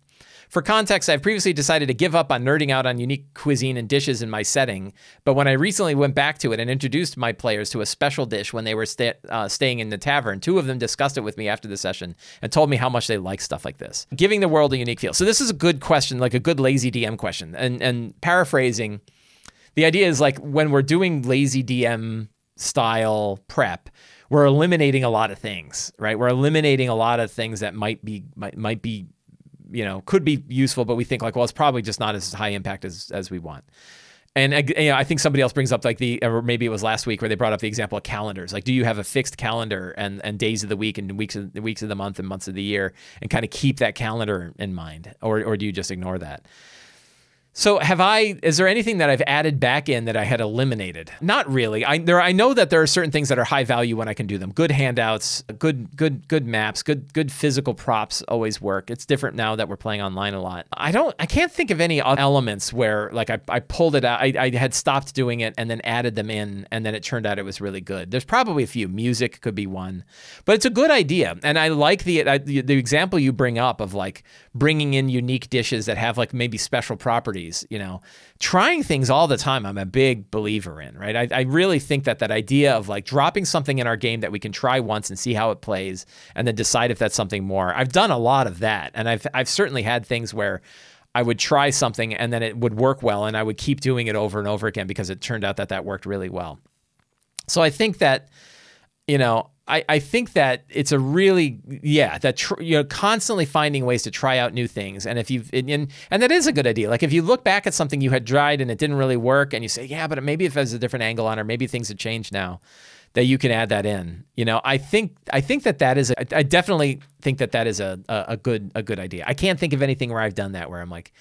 For context, I've previously decided to give up on nerding out on unique cuisine and dishes in my setting, but when I recently went back to it and introduced my players to a special dish when they were uh, staying in the tavern, two of them discussed it with me after the session and told me how much they like stuff like this, giving the world a unique feel. So this is a good question, like a good lazy DM question. And and paraphrasing, the idea is like when we're doing lazy DM style prep, we're eliminating a lot of things, right? We're eliminating a lot of things that might be might, might be you know, could be useful, but we think like, well, it's probably just not as high impact as as we want. And you know, I think somebody else brings up like the, or maybe it was last week where they brought up the example of calendars. Like, do you have a fixed calendar and, and days of the week and weeks of weeks of the month and months of the year, and kind of keep that calendar in mind, or or do you just ignore that? So have I? Is there anything that I've added back in that I had eliminated? Not really. I there. I know that there are certain things that are high value when I can do them. Good handouts, good good good maps, good good physical props always work. It's different now that we're playing online a lot. I don't. I can't think of any elements where like I, I pulled it out. I, I had stopped doing it and then added them in, and then it turned out it was really good. There's probably a few. Music could be one, but it's a good idea, and I like the I, the, the example you bring up of like bringing in unique dishes that have like maybe special properties you know, trying things all the time, I'm a big believer in, right? I, I really think that that idea of like dropping something in our game that we can try once and see how it plays and then decide if that's something more. I've done a lot of that. And I've, I've certainly had things where I would try something and then it would work well and I would keep doing it over and over again because it turned out that that worked really well. So I think that, you know, I, I think that it's a really yeah that tr- you know constantly finding ways to try out new things. And if you've and, and that is a good idea. Like if you look back at something you had tried and it didn't really work and you say yeah but maybe if there's a different angle on it maybe things have changed now that you can add that in. You know I think I think that that is a, I definitely think that that is a, a a good a good idea. I can't think of anything where I've done that where I'm like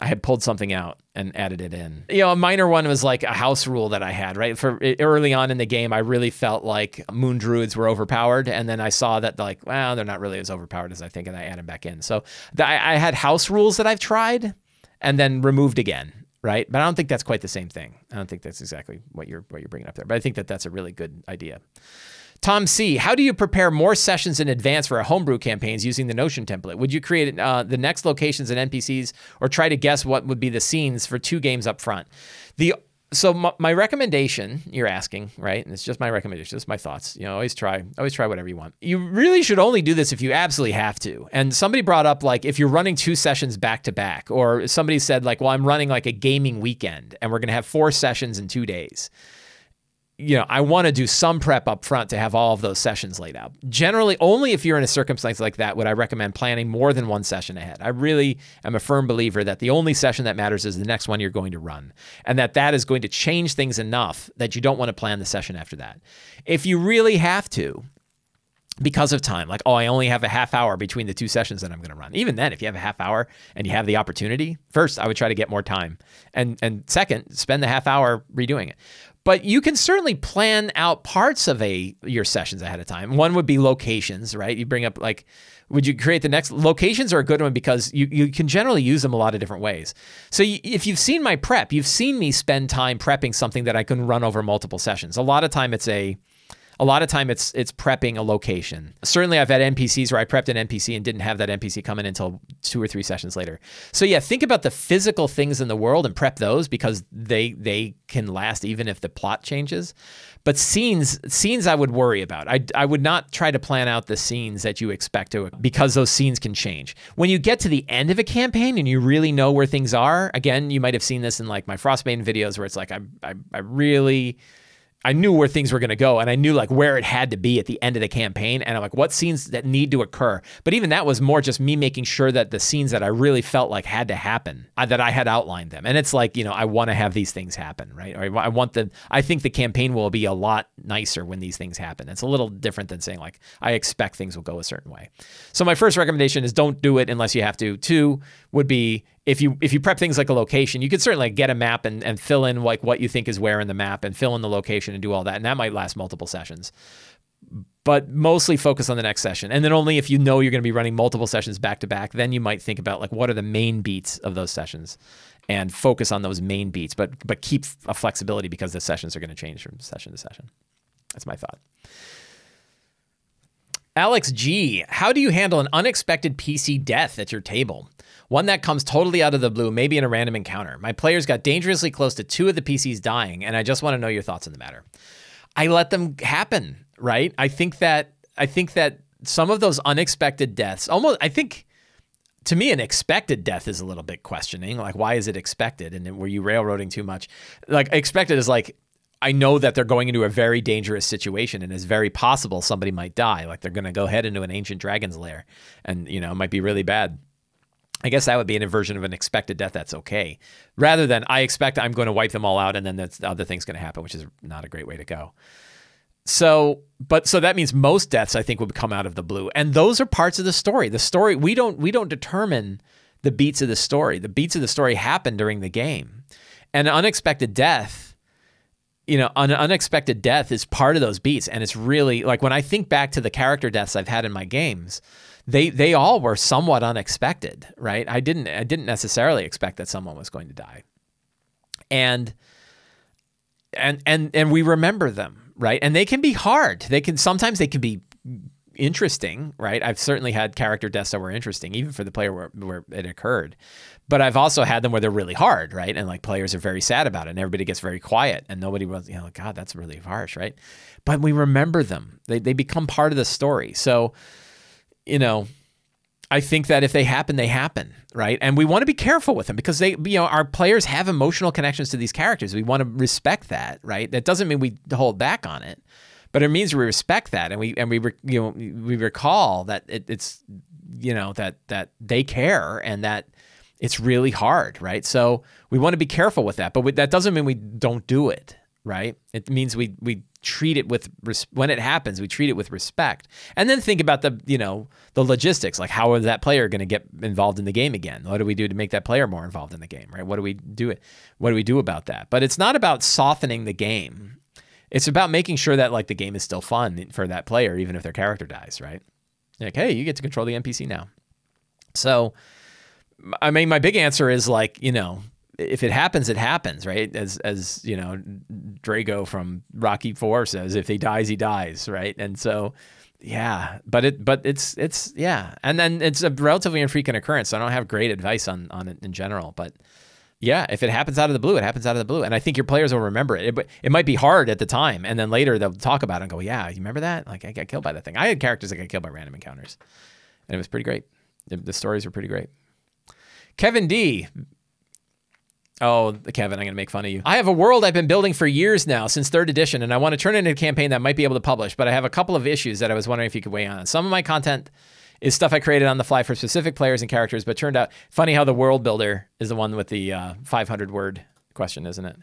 I had pulled something out and added it in. You know, a minor one was like a house rule that I had, right? For early on in the game, I really felt like moon druids were overpowered. And then I saw that, like, well, they're not really as overpowered as I think. And I added back in. So I, I had house rules that I've tried and then removed again. Right. But I don't think that's quite the same thing. I don't think that's exactly what you're, what you're bringing up there. But I think that that's a really good idea. Tom C., how do you prepare more sessions in advance for a homebrew campaigns using the Notion template? Would you create uh, the next locations and NPCs or try to guess what would be the scenes for two games up front? The so my, my recommendation, you're asking, right? And it's just my recommendation, just my thoughts. You know, always try, always try whatever you want. You really should only do this if you absolutely have to. And somebody brought up like if you're running two sessions back to back, or somebody said like, well, I'm running like a gaming weekend, and we're gonna have four sessions in two days you know, I want to do some prep up front to have all of those sessions laid out. Generally, only if you're in a circumstance like that would I recommend planning more than one session ahead. I really am a firm believer that the only session that matters is the next one you're going to run, and that that is going to change things enough that you don't want to plan the session after that. If you really have to, because of time, like, oh, I only have a half hour between the two sessions that I'm going to run. Even then, if you have a half hour and you have the opportunity, first, I would try to get more time. And and second, spend the half hour redoing it. But you can certainly plan out parts of a your sessions ahead of time. One would be locations, right? You bring up like would you create the next locations are a good one because you, you can generally use them a lot of different ways. So you, if you've seen my prep, you've seen me spend time prepping something that I can run over multiple sessions. A lot of time it's a a lot of time it's it's prepping a location. Certainly, I've had NPCs where I prepped an NPC and didn't have that NPC come in until two or three sessions later. So yeah, think about the physical things in the world and prep those because they they can last even if the plot changes. But scenes scenes I would worry about. I I would not try to plan out the scenes that you expect to because those scenes can change. When you get to the end of a campaign and you really know where things are, again, you might have seen this in like my Frostbane videos where it's like I I, I really I knew where things were going to go and I knew like where it had to be at the end of the campaign and I'm like what scenes that need to occur. But even that was more just me making sure that the scenes that I really felt like had to happen, uh, that I had outlined them. And it's like, you know, I want to have these things happen, right? Or I want the I think the campaign will be a lot nicer when these things happen. It's a little different than saying like I expect things will go a certain way. So my first recommendation is don't do it unless you have to. Two would be if you if you prep things like a location, you could certainly get a map and, and fill in like what you think is where in the map and fill in the location and do all that. And that might last multiple sessions. But mostly focus on the next session. And then only if you know you're going to be running multiple sessions back to back, then you might think about like what are the main beats of those sessions and focus on those main beats, but but keep a flexibility because the sessions are going to change from session to session. That's my thought. Alex G, how do you handle an unexpected PC death at your table? One that comes totally out of the blue, maybe in a random encounter. My players got dangerously close to two of the PCs dying, and I just want to know your thoughts on the matter. I let them happen, right? I think that I think that some of those unexpected deaths, almost I think to me an expected death is a little bit questioning. Like why is it expected? And were you railroading too much? Like expected is like I know that they're going into a very dangerous situation and it's very possible somebody might die. Like they're going to go head into an ancient dragon's lair and, you know, it might be really bad I guess that would be an inversion of an expected death that's okay, rather than I expect I'm going to wipe them all out and then that's the other thing's going to happen, which is not a great way to go. So, but so that means most deaths I think would come out of the blue, and those are parts of the story. The story we don't we don't determine the beats of the story. The beats of the story happen during the game, and unexpected death. You know, an unexpected death is part of those beats, and it's really like when I think back to the character deaths I've had in my games, they they all were somewhat unexpected, right? I didn't I didn't necessarily expect that someone was going to die, and and and and we remember them right? And they can be hard. They can sometimes they can be interesting, right? I've certainly had character deaths that were interesting, even for the player where, where it occurred. But I've also had them where they're really hard, right? And like players are very sad about it, and everybody gets very quiet, and nobody was, you know, God, that's really harsh, right? But we remember them; they they become part of the story. So, you know, I think that if they happen, they happen, right? And we want to be careful with them because they, you know, our players have emotional connections to these characters. We want to respect that, right? That doesn't mean we hold back on it, but it means we respect that and we and we you know we recall that it, it's you know that that they care and that it's really hard, right? So we want to be careful with that, but we, that doesn't mean we don't do it, right? It means we we treat it with res- when it happens, we treat it with respect, and then think about the you know the logistics, like how is that player going to get involved in the game again? What do we do to make that player more involved in the game, right? What do we do? it? What do we do about that? But it's not about softening the game. It's about making sure that like the game is still fun for that player, even if their character dies, right? Like, hey, you get to control the NPC now. So, I mean, my big answer is like, you know, if it happens, it happens, right? As as you know, Drago from Rocky Four says, if he dies, he dies, right? And so, yeah, but it but it's it's yeah, and then it's a relatively infrequent occurrence. So I don't have great advice on on it in general, but yeah, if it happens out of the blue, it happens out of the blue, and I think your players will remember it. It, it might be hard at the time, and then later they'll talk about it and go, "Yeah, you remember that? Like I got killed by that thing." I had characters that got killed by random encounters, and it was pretty great. The, the stories were pretty great. Kevin D Oh, Kevin, I'm going to make fun of you. I have a world I've been building for years now, since third edition, and I want to turn it into a campaign that might be able to publish, but I have a couple of issues that I was wondering if you could weigh on. Some of my content is stuff I created on the fly for specific players and characters, but turned out funny how the world builder is the one with the uh, 500 word question, isn't it?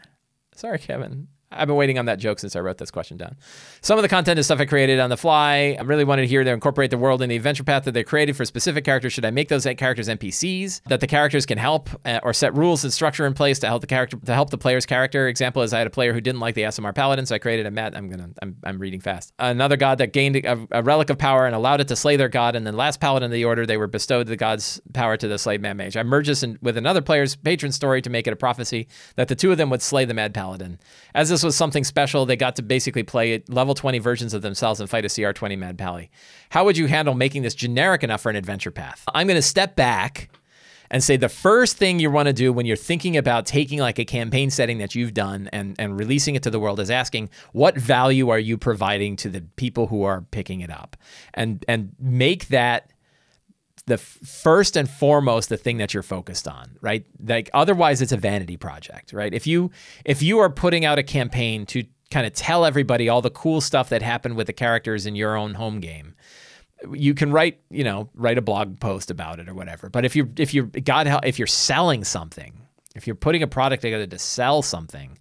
Sorry, Kevin. I've been waiting on that joke since I wrote this question down. Some of the content is stuff I created on the fly. I really wanted to hear to incorporate the world in the adventure path that they created for specific characters. Should I make those characters NPCs that the characters can help uh, or set rules and structure in place to help the character to help the player's character? Example is I had a player who didn't like the Aasimar Paladin, so I created a Matt. I'm gonna I'm, I'm reading fast. Another god that gained a, a, relic of power and allowed it to slay their god, and then last paladin of the order they were bestowed the god's power to the slave mad mage. I merged this in, with another player's patron story to make it a prophecy that the two of them would slay the mad paladin. As this was something special they got to basically play level 20 versions of themselves and fight a CR20 Mad Pally. How would you handle making this generic enough for an adventure path? I'm going to step back and say the first thing you want to do when you're thinking about taking like a campaign setting that you've done and, and releasing it to the world is asking what value are you providing to the people who are picking it up and and make that the first and foremost the thing that you're focused on right? Like otherwise it's a vanity project right? If you if you are putting out a campaign to kind of tell everybody all the cool stuff that happened with the characters in your own home game you can write you know write a blog post about it or whatever. But if you're if you're god help if you're selling something if you're putting a product together to sell something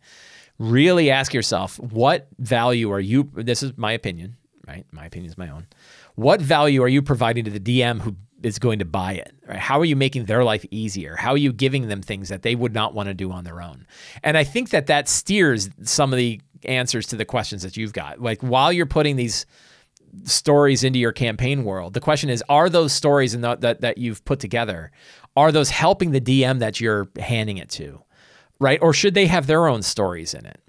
really ask yourself what value are you this is my opinion right? My opinion is my own. What value are you providing to the dm who is going to buy it right how are you making their life easier how are you giving them things that they would not want to do on their own and i think that that steers some of the answers to the questions that you've got. Like while you're putting these stories into your campaign world, the question is: Are those stories and that that you've put together are those helping the DM that you're handing it to, right? Or should they have their own stories in it?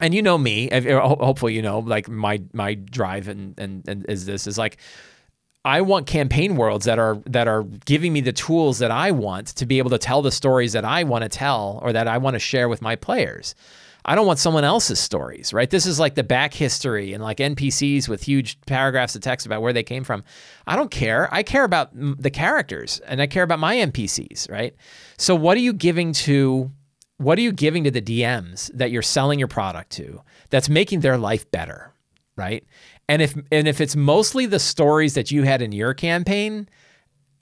And you know me, hopefully you know like my my drive and and, and is this is like I want campaign worlds that are that are giving me the tools that I want to be able to tell the stories that I want to tell or that I want to share with my players. I don't want someone else's stories, right? This is like the back history and like NPCs with huge paragraphs of text about where they came from. I don't care. I care about the characters and I care about my NPCs, right? So what are you giving to what are you giving to the DMs that you're selling your product to that's making their life better, right? And if and if it's mostly the stories that you had in your campaign,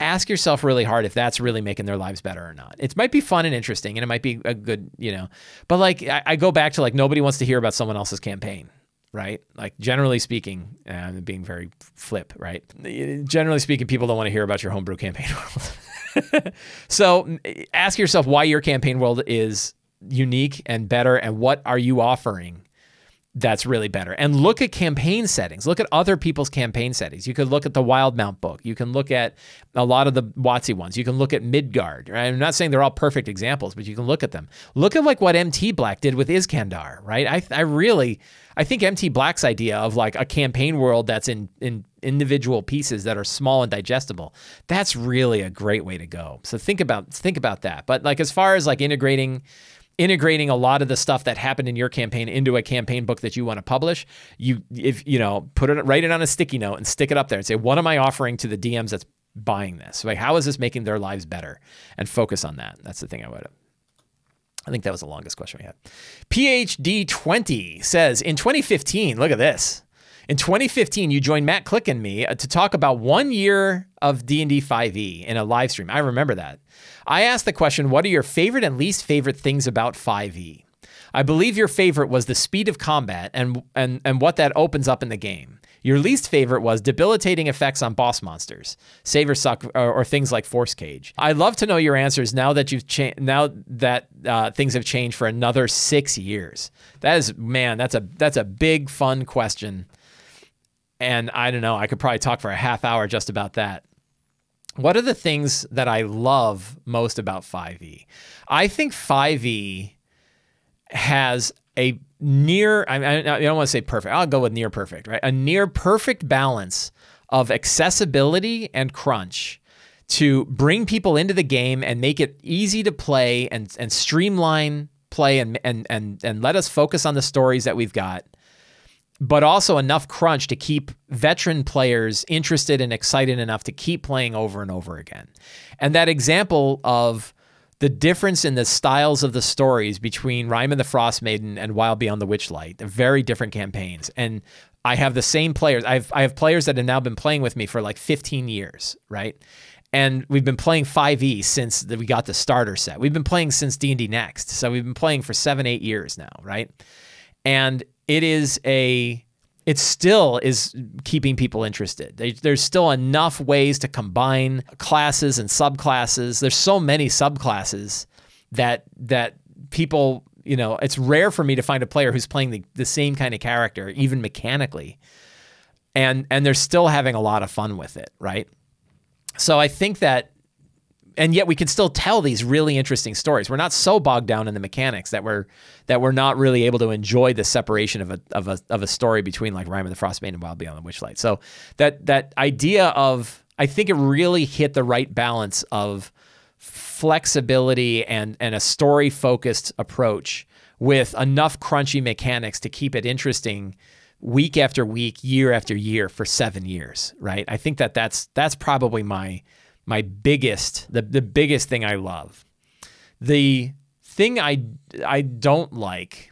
ask yourself really hard if that's really making their lives better or not. It might be fun and interesting, and it might be a good, you know, but like I, I go back to like nobody wants to hear about someone else's campaign, right? Like generally speaking, and being very flip, right? Generally speaking, people don't want to hear about your homebrew campaign world. so ask yourself why your campaign world is unique and better, and what are you offering that's really better. And look at campaign settings. Look at other people's campaign settings. You could look at the Wildemount book. You can look at a lot of the WotC ones. You can look at Midgard. Right? I'm not saying they're all perfect examples, but you can look at them. Look at like what MT Black did with Iskandar, right? I, I really, I think MT Black's idea of like a campaign world that's in in individual pieces that are small and digestible. That's really a great way to go. So think about think about that. But like as far as like integrating integrating a lot of the stuff that happened in your campaign into a campaign book that you want to publish you if you know put it write it on a sticky note and stick it up there and say what am i offering to the dms that's buying this? Like how is this making their lives better? And focus on that. That's the thing i would i think that was the longest question we had. Phd 20 says in 2015 look at this. In 2015, you joined Matt Click and me uh, to talk about one year of D&D 5e in a live stream. I remember that. I asked the question, what are your favorite and least favorite things about 5e? I believe your favorite was the speed of combat and, and, and what that opens up in the game. Your least favorite was debilitating effects on boss monsters, save or suck, or, or things like force cage. I'd love to know your answers now that you've cha- now that uh, things have changed for another six years. That is, man, that's a that's a big fun question, and I don't know. I could probably talk for a half hour just about that what are the things that I love most about 5e? I think 5e has a near, I, I don't want to say perfect, I'll go with near perfect, right? A near perfect balance of accessibility and crunch to bring people into the game and make it easy to play and, and streamline play and, and, and, and let us focus on the stories that we've got but also enough crunch to keep veteran players interested and excited enough to keep playing over and over again. And that example of the difference in the styles of the stories between Rime and the Frost Maiden and Wild Beyond the Witchlight, they're very different campaigns. And I have the same players. I have I have players that have now been playing with me for like 15 years, right? And we've been playing 5e since we got the starter set. We've been playing since D&D Next. So we've been playing for 7 8 years now, right? And it is a it still is keeping people interested. There's still enough ways to combine classes and subclasses. There's so many subclasses that that people, you know, it's rare for me to find a player who's playing the, the same kind of character, even mechanically. And and they're still having a lot of fun with it, right? So I think that and yet we can still tell these really interesting stories. We're not so bogged down in the mechanics that we're that we're not really able to enjoy the separation of a of a of a story between like Rime of the Frostbane and Wild Beyond the Witchlight. So that that idea of I think it really hit the right balance of flexibility and and a story focused approach with enough crunchy mechanics to keep it interesting week after week, year after year for 7 years, right? I think that that's that's probably my my biggest the, the biggest thing I love. The thing I I don't like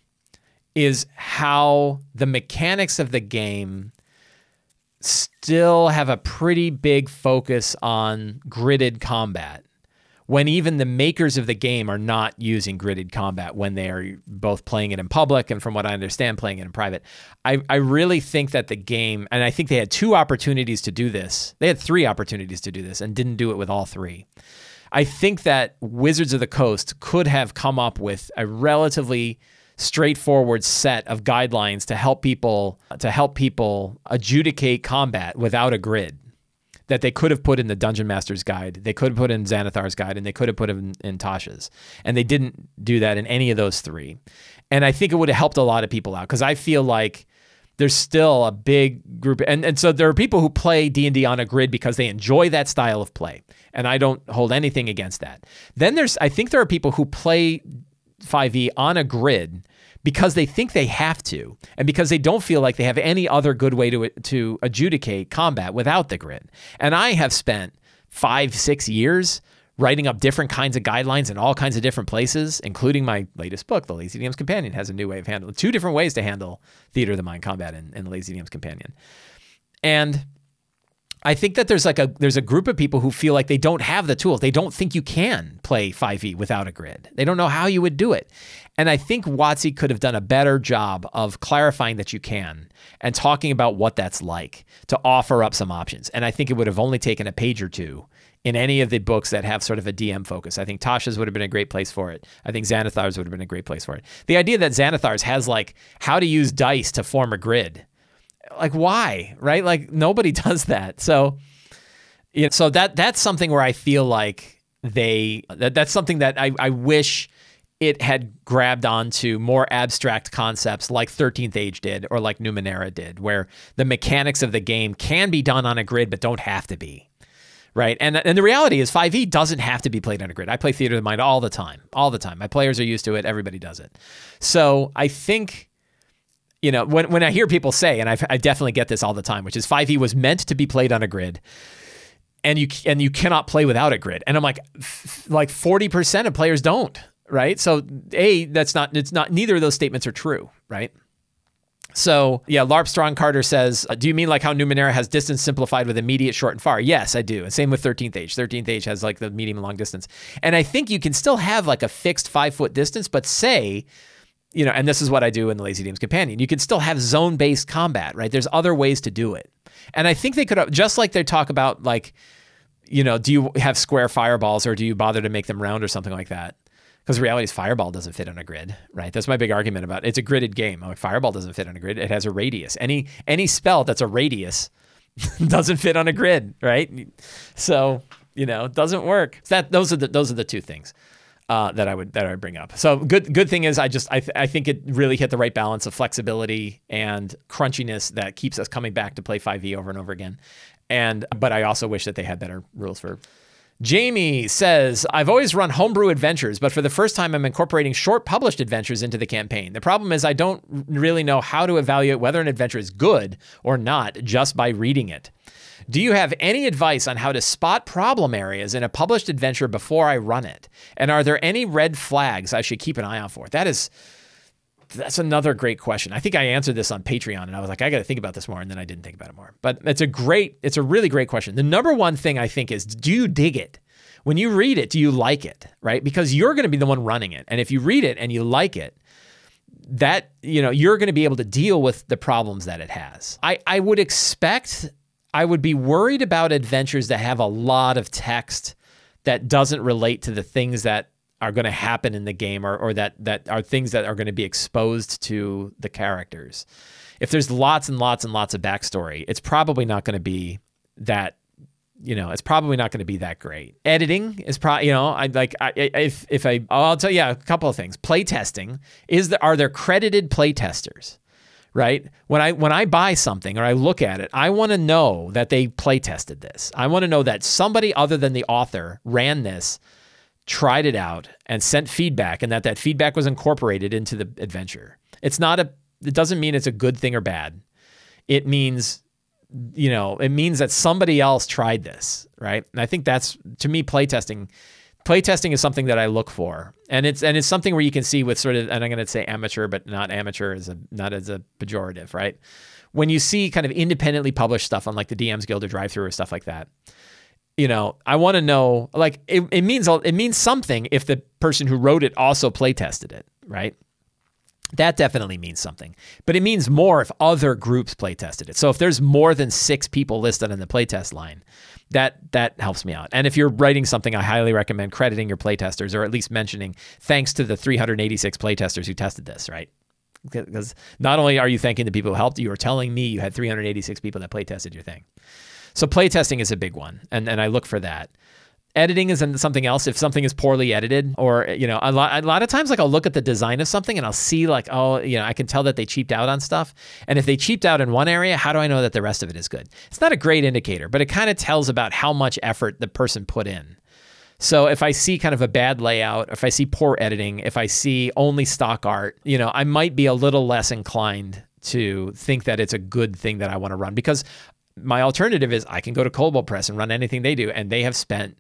is how the mechanics of the game still have a pretty big focus on gridded combat when even the makers of the game are not using gridded combat when they are both playing it in public and from what I understand playing it in private. I, I really think that the game and I think they had two opportunities to do this. They had three opportunities to do this and didn't do it with all three. I think that Wizards of the Coast could have come up with a relatively straightforward set of guidelines to help people to help people adjudicate combat without a grid that they could have put in the Dungeon Master's Guide, they could have put in Xanathar's Guide, and they could have put in, in Tasha's. And they didn't do that in any of those three. And I think it would have helped a lot of people out because I feel like there's still a big group and, and so there are people who play d&d on a grid because they enjoy that style of play and i don't hold anything against that then there's i think there are people who play 5e on a grid because they think they have to, and because they don't feel like they have any other good way to to adjudicate combat without the grid. And I have spent five, six years writing up different kinds of guidelines in all kinds of different places, including my latest book, The Lazy DM's Companion, has a new way of handling two different ways to handle theater of the mind combat in, in The Lazy DM's Companion. And I think that there's like a there's a group of people who feel like they don't have the tools. They don't think you can play 5e without a grid. They don't know how you would do it. And I think WotC could have done a better job of clarifying that you can and talking about what that's like to offer up some options. And I think it would have only taken a page or two in any of the books that have sort of a DM focus. I think Tasha's would have been a great place for it. I think Xanathar's would have been a great place for it. The idea that Xanathar's has like how to use dice to form a grid like why right like nobody does that so you know, so that that's something where i feel like they that, that's something that I, I wish it had grabbed onto more abstract concepts like 13th age did or like numenera did where the mechanics of the game can be done on a grid but don't have to be right? And, and the reality is 5e doesn't have to be played on a grid. I play theater of the mind all the time all the time. My players are used to it. Everybody does it. So i think you know, when, when I hear people say, and I've, I definitely get this all the time, which is 5e was meant to be played on a grid and you and you cannot play without a grid. And I'm like, like 40% of players don't, right? So A, that's not, it's not, neither of those statements are true, right? So yeah, LARP Strong Carter says, uh, do you mean like how Numenera has distance simplified with immediate, short, and far? Yes, I do. And same with 13th Age. 13th Age has like the medium and long distance. And I think you can still have like a fixed five foot distance, but say you know, and this is what I do in the Lazy DM's Companion. You can still have zone based combat, right? There's other ways to do it. And I think they could just like they talk about, like, you know, do you have square fireballs or do you bother to make them round or something like that? Because reality is, Fireball doesn't fit on a grid, right? That's my big argument about it. it's a gridded game. Like Fireball doesn't fit on a grid; it has a radius. Any any spell that's a radius doesn't fit on a grid, right? So you know, it doesn't work. That those are the those are the two things uh, that I would that I would bring up. So good good thing is I just I, th- I think it really hit the right balance of flexibility and crunchiness that keeps us coming back to play 5e over and over again. And but I also wish that they had better rules for Jamie says, I've always run homebrew adventures, but for the first time, I'm incorporating short published adventures into the campaign. The problem is, I don't really know how to evaluate whether an adventure is good or not just by reading it. Do you have any advice on how to spot problem areas in a published adventure before I run it? And are there any red flags I should keep an eye out for? That is that's another great question. I think I answered this on Patreon and I was like, I got to think about this more. And then I didn't think about it more. But it's a great, it's a really great question. The number one thing I think is do you dig it? When you read it, do you like it? Right? Because you're going to be the one running it. And if you read it and you like it, that, you know, you're going to be able to deal with the problems that it has. I, I would expect I would be worried about adventures that have a lot of text that doesn't relate to the things that are going to happen in the game or, or that that are things that are going to be exposed to the characters. If there's lots and lots and lots of backstory, it's probably not going to be that you know, it's probably not going to be that great. Editing is probably, you know, I like I, if if I I'll tell you a couple of things. Play testing is there are there credited play testers? right? When I when I buy something or I look at it, I want to know that they play tested this. I want to know that somebody other than the author ran this, tried it out, and sent feedback, and that that feedback was incorporated into the adventure. It's not a. It doesn't mean it's a good thing or bad. It means you know, it means that somebody else tried this, right? And I think that's to me playtesting playtesting is something that I look for, and it's and it's something where you can see with sort of, and I'm going to say amateur, but not amateur as a not as a pejorative, right? When you see kind of independently published stuff on like the DM's Guild or Drive Through or stuff like that, you know, I want to know like it, it means it means something if the person who wrote it also playtested it, right? That definitely means something. But it means more if other groups playtested it. So if there's more than six people listed in the playtest line, that that helps me out. And if you're writing something, I highly recommend crediting your playtesters or at least mentioning thanks to the 386 playtesters who tested this, right? Because not only are you thanking the people who helped you, are telling me you had 386 people that playtested your thing. So playtesting is a big one, and and I look for that. Editing is something else. If something is poorly edited or you know a lot, a lot of times like i'll look at the design of something and i'll see like oh you know i can tell that they cheaped out on stuff. And if they cheaped out in one area how do i know that the rest of it is good? It's not a great indicator but it kind of tells about how much effort the person put in. So if i see kind of a bad layout if i see poor editing if i see only stock art you know i might be a little less inclined to think that it's a good thing that i want to run because my alternative is i can go to Kobold Press and run anything they do and they have spent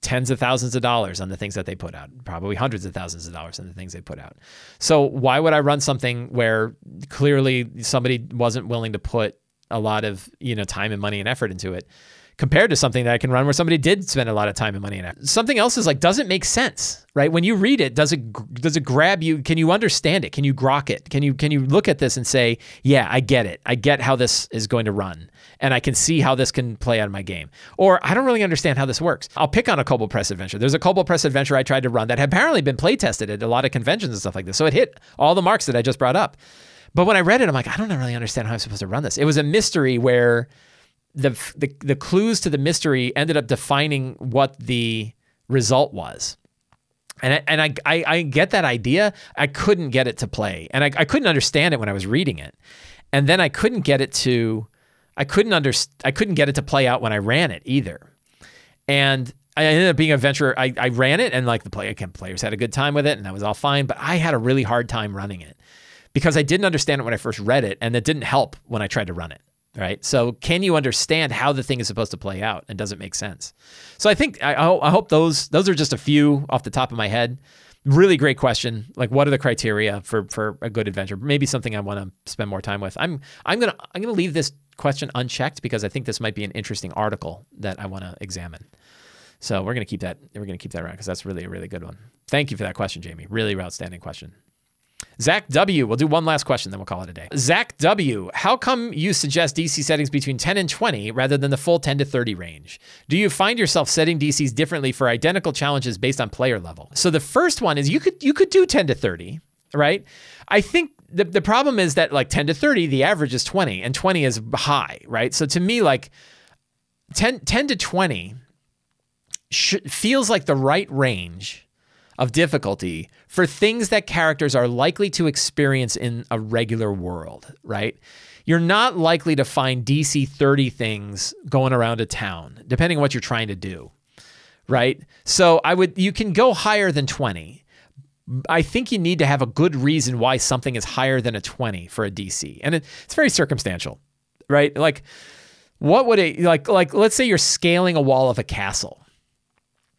tens of thousands of dollars on the things that they put out, probably hundreds of thousands of dollars on the things they put out. So why would I run something where clearly somebody wasn't willing to put a lot of you know time and money and effort into it compared to something that I can run where somebody did spend a lot of time and money in it. Something else is like, does it make sense, right? When you read it, does it does it grab you? Can you understand it? Can you grok it? Can you can you look at this and say, yeah, I get it. I get how this is going to run, and I can see how this can play out in my game. Or I don't really understand how this works. I'll pick on a Kobold Press adventure. There's a Kobold Press adventure I tried to run that had apparently been play tested at a lot of conventions and stuff like this, so it hit all the marks that I just brought up. But when I read it, I'm like, I don't really understand how I'm supposed to run this. It was a mystery where the, the the clues to the mystery ended up defining what the result was. And I, and I, I, I get that idea. I couldn't get it to play, and I, I couldn't understand it when I was reading it, and then I couldn't get it to, I couldn't under, I couldn't get it to play out when I ran it either, and I ended up being a venture. I, I ran it, and like the player players had a good time with it, and that was all fine. But I had a really hard time running it because I didn't understand it when I first read it, and it didn't help when I tried to run it right? So can you understand how the thing is supposed to play out and does it make sense? So I think I, I hope those those are just a few off the top of my head. Really great question. Like, what are the criteria for for a good adventure? Maybe something I want to spend more time with. I'm I'm gonna I'm gonna leave this question unchecked because I think this might be an interesting article that I want to examine. So we're gonna keep that we're gonna keep that around because that's really a really good one. Thank you for that question, Jamie. Really outstanding question. Zach W. We'll do one last question, then we'll call it a day. Zach W. How come you suggest DC settings between 10 and 20 rather than the full 10 to 30 range? Do you find yourself setting DCs differently for identical challenges based on player level? So the first one is you could you could do 10 to 30, right? I think the, the problem is that like 10 to 30, the average is 20, and 20 is high, right? So to me, like 10, 10 to 20 sh- feels like the right range of difficulty for things that characters are likely to experience in a regular world, right? You're not likely to find DC 30 things going around a town, depending on what you're trying to do, right? So I would, you can go higher than 20. I think you need to have a good reason why something is higher than a 20 for a DC. And it, it's very circumstantial, right? Like, what would it, like, like, let's say you're scaling a wall of a castle.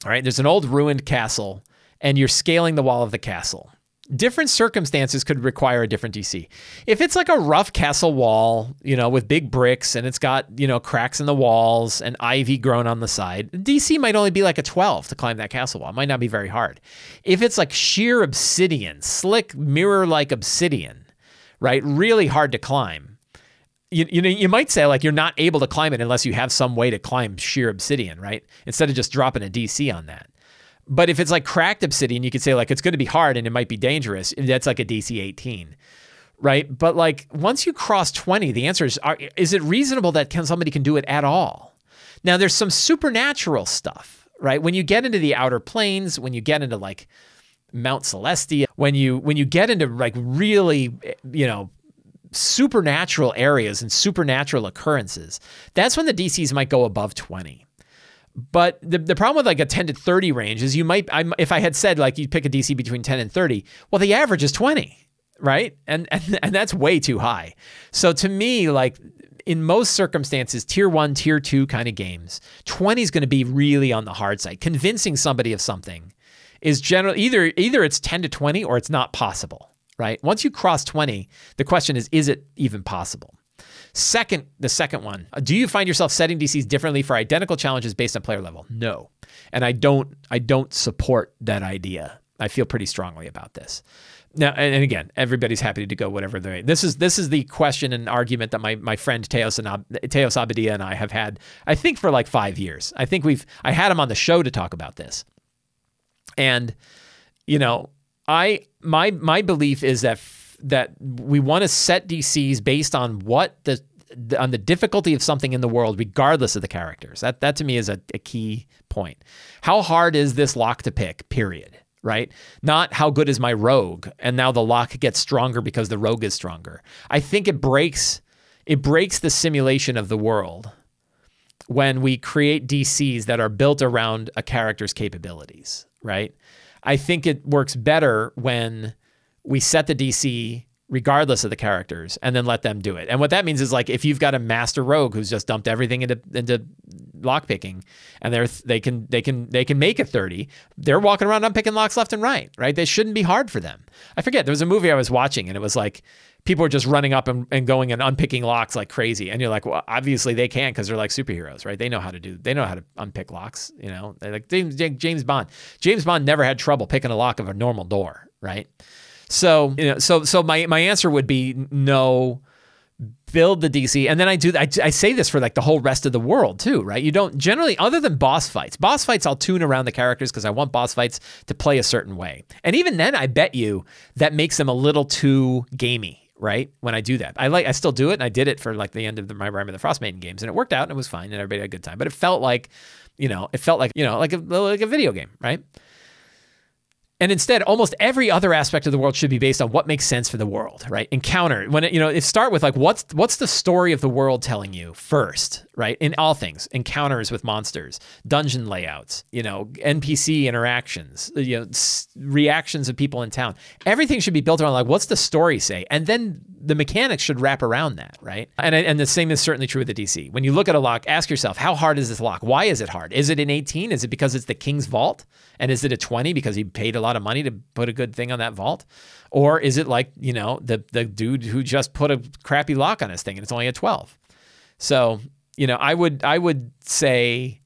All right, there's an old ruined castle and you're scaling the wall of the castle. Different circumstances could require a different DC. If it's like a rough castle wall, you know, with big bricks and it's got, you know, cracks in the walls and ivy grown on the side, DC might only be like a 12 to climb that castle wall. It might not be very hard. If it's like sheer obsidian, slick mirror like obsidian, right? Really hard to climb. You, you know, you might say like you're not able to climb it unless you have some way to climb sheer obsidian, right? Instead of just dropping a DC on that. But if it's like cracked obsidian, you could say like it's going to be hard and it might be dangerous. That's like a DC 18, right? But like once you cross 20, the answer is: are, Is it reasonable that can, somebody can do it at all? Now there's some supernatural stuff, right? When you get into the outer planes, when you get into like Mount Celestia, when you when you get into like really, eh, you know, supernatural areas and supernatural occurrences, that's when the DCs might go above 20 but the, the problem with like a 10 to 30 range is you might, I'm, if I had said like you pick a DC between 10 and 30, well, the average is 20, right? And, and, and that's way too high. So to me, like in most circumstances, tier one, tier two kind of games, 20 is going to be really on the hard side. Convincing somebody of something is generally either, either it's 10 to 20 or it's not possible, right? Once you cross 20, the question is, is it even possible? Second, the second one, do you find yourself setting DCs differently for identical challenges based on player level? No. And I don't I don't support that idea. I feel pretty strongly about this. Now, and again, everybody's happy to go whatever they. This is this is the question and argument that my my friend Teos and Teos Abadia and I have had. I think for like five years. I think we've I had him on the show to talk about this, and you know, I my my belief is that that we want to set DCs based on what the on the difficulty of something in the world, regardless of the characters. That that to me is a, a key point. How hard is this lock to pick? Period. Right? Not how good is my rogue, and now the lock gets stronger because the rogue is stronger. I think it breaks it breaks the simulation of the world when we create DCs that are built around a character's capabilities, right? I think it works better when we set the DC regardless of the characters and then let them do it. And what that means is like if you've got a master rogue who's just dumped everything into into lock picking, and they're they can they can they can make a thirty. They're walking around unpicking locks left and right, right? They shouldn't be hard for them. I forget there was a movie I was watching, and it was like people are just running up and, and going and unpicking locks like crazy. And you're like, well, obviously they can because they're like superheroes, right? They know how to do, they know how to unpick locks, you know, they're like James, James Bond. James Bond never had trouble picking a lock of a normal door, right? So, you know, so, so my, my answer would be no, build the DC. And then I do, I, I say this for like the whole rest of the world too, right? You don't generally, other than boss fights, boss fights, I'll tune around the characters because I want boss fights to play a certain way. And even then, I bet you that makes them a little too gamey, right? When I do that, I like I still do it, and I did it for like the end of the, my Rime of the Frostmaiden games, and it worked out, and it was fine, and everybody had a good time. But it felt like, you know, it felt like you know, like a like a video game, right? And instead, almost every other aspect of the world should be based on what makes sense for the world, right? Encounter when it, you know, it start with like what's what's the story of the world telling you first, right? In all things, encounters with monsters, dungeon layouts, you know, NPC interactions, uh, you know, reactions of people in town. Everything should be built around like what's the story say, and then the mechanics should wrap around that, right? And and the same is certainly true with the DC. When you look at a lock, ask yourself, how hard is this lock? Why is it hard? Is it an 18? Is it because it's the king's vault? And is it a 20 because he paid a lot of money to put a good thing on that vault? Or is it like, you know, the the dude who just put a crappy lock on his thing and it's only a 12? So, you know, I would I would say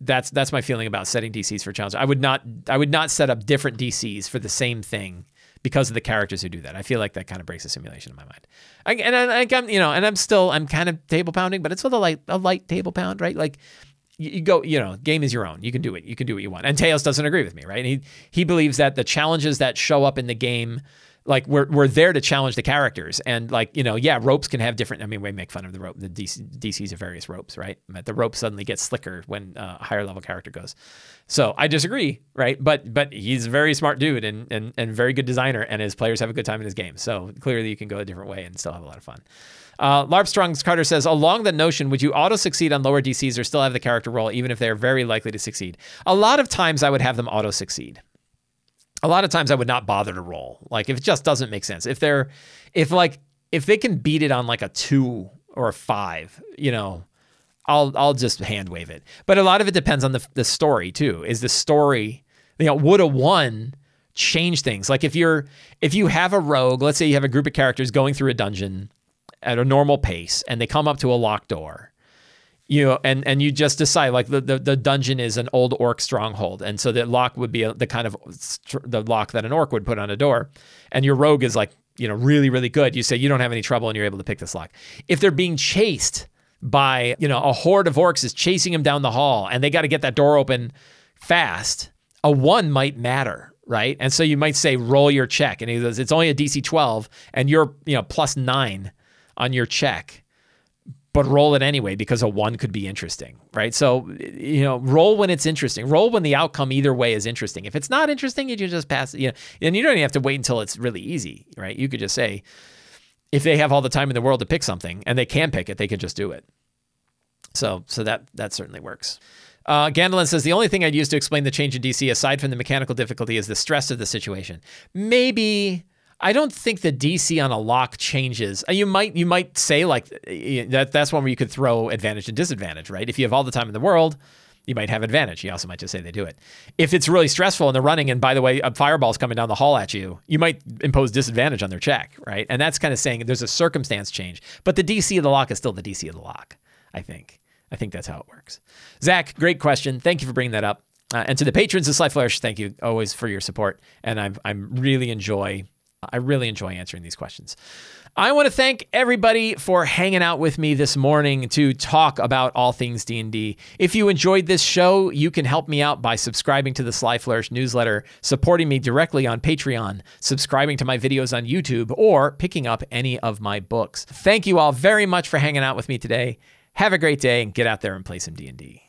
that's that's my feeling about setting DCs for challenges. I would not I would not set up different DCs for the same thing because of the characters who do that. I feel like that kind of breaks the simulation in my mind. I, and I, am you know, and I'm still, I'm kind of table pounding, but it's with a light, a light table pound, right? Like you, you go, you know, game is your own. You can do it. You can do what you want. And Teos doesn't agree with me, right? And he he believes that the challenges that show up in the game like we're we're there to challenge the characters. And like you know yeah ropes can have different i mean we make fun of the rope the DC, dcs of various ropes right? The rope suddenly gets slicker when a higher level character goes. So i disagree right? But but he's a very smart dude and and, and very good designer and his players have a good time in his game. So clearly you can go a different way and still have a lot of fun. Uh, Larpstrong's Carter says, along the notion, would you auto succeed on lower DCs or still have the character roll, even if they're very likely to succeed? A lot of times I would have them auto succeed a lot of times I would not bother to roll. Like if it just doesn't make sense. If they're if like if they can beat it on like a 2 or a 5, you know, I'll I'll just hand wave it. But a lot of it depends on the the story too. Is the story, you know, would a 1 change things? Like if you're if you have a rogue, let's say you have a group of characters going through a dungeon at a normal pace and they come up to a locked door you know, and and you just decide like the, the, the dungeon is an old orc stronghold, and so the lock would be a, the kind of the lock that an orc would put on a door, and your rogue is like you know really really good. You say you don't have any trouble, and you're able to pick this lock. If they're being chased by you know a horde of orcs is chasing them down the hall, and they got to get that door open fast, a one might matter, right? And so you might say roll your check, and he says it's only a DC 12, and you're you know plus nine on your check but roll it anyway because a one could be interesting, right? So, you know, roll when it's interesting. Roll when the outcome either way is interesting. If it's not interesting, you just pass it, you know, and you don't even have to wait until it's really easy, right? You could just say, if they have all the time in the world to pick something and they can pick it, they can just do it. So, so that that certainly works. Uh, Gandalin says the only thing I'd use to explain the change in DC, aside from the mechanical difficulty, is the stress of the situation. Maybe I don't think the DC on a lock changes. Uh, you might you might say like that that's one where you could throw advantage and disadvantage, right? If you have all the time in the world, you might have advantage. You also might just say they do it. If it's really stressful and they're running, and by the way, a fireball's coming down the hall at you, you might impose disadvantage on their check, right? And that's kind of saying there's a circumstance change. But the DC of the lock is still the DC of the lock, I think. I think that's how it works. Zach, great question. Thank you for bringing that up. Uh, and to the patrons of Sly Flourish, thank you always for your support. And I'm I'm really enjoy I really enjoy answering these questions. I want to thank everybody for hanging out with me this morning to talk about all things D&D. If you enjoyed this show, you can help me out by subscribing to the Sly Flourish newsletter, supporting me directly on Patreon, subscribing to my videos on YouTube, or picking up any of my books. Thank you all very much for hanging out with me today. Have a great day and get out there and play some D&D.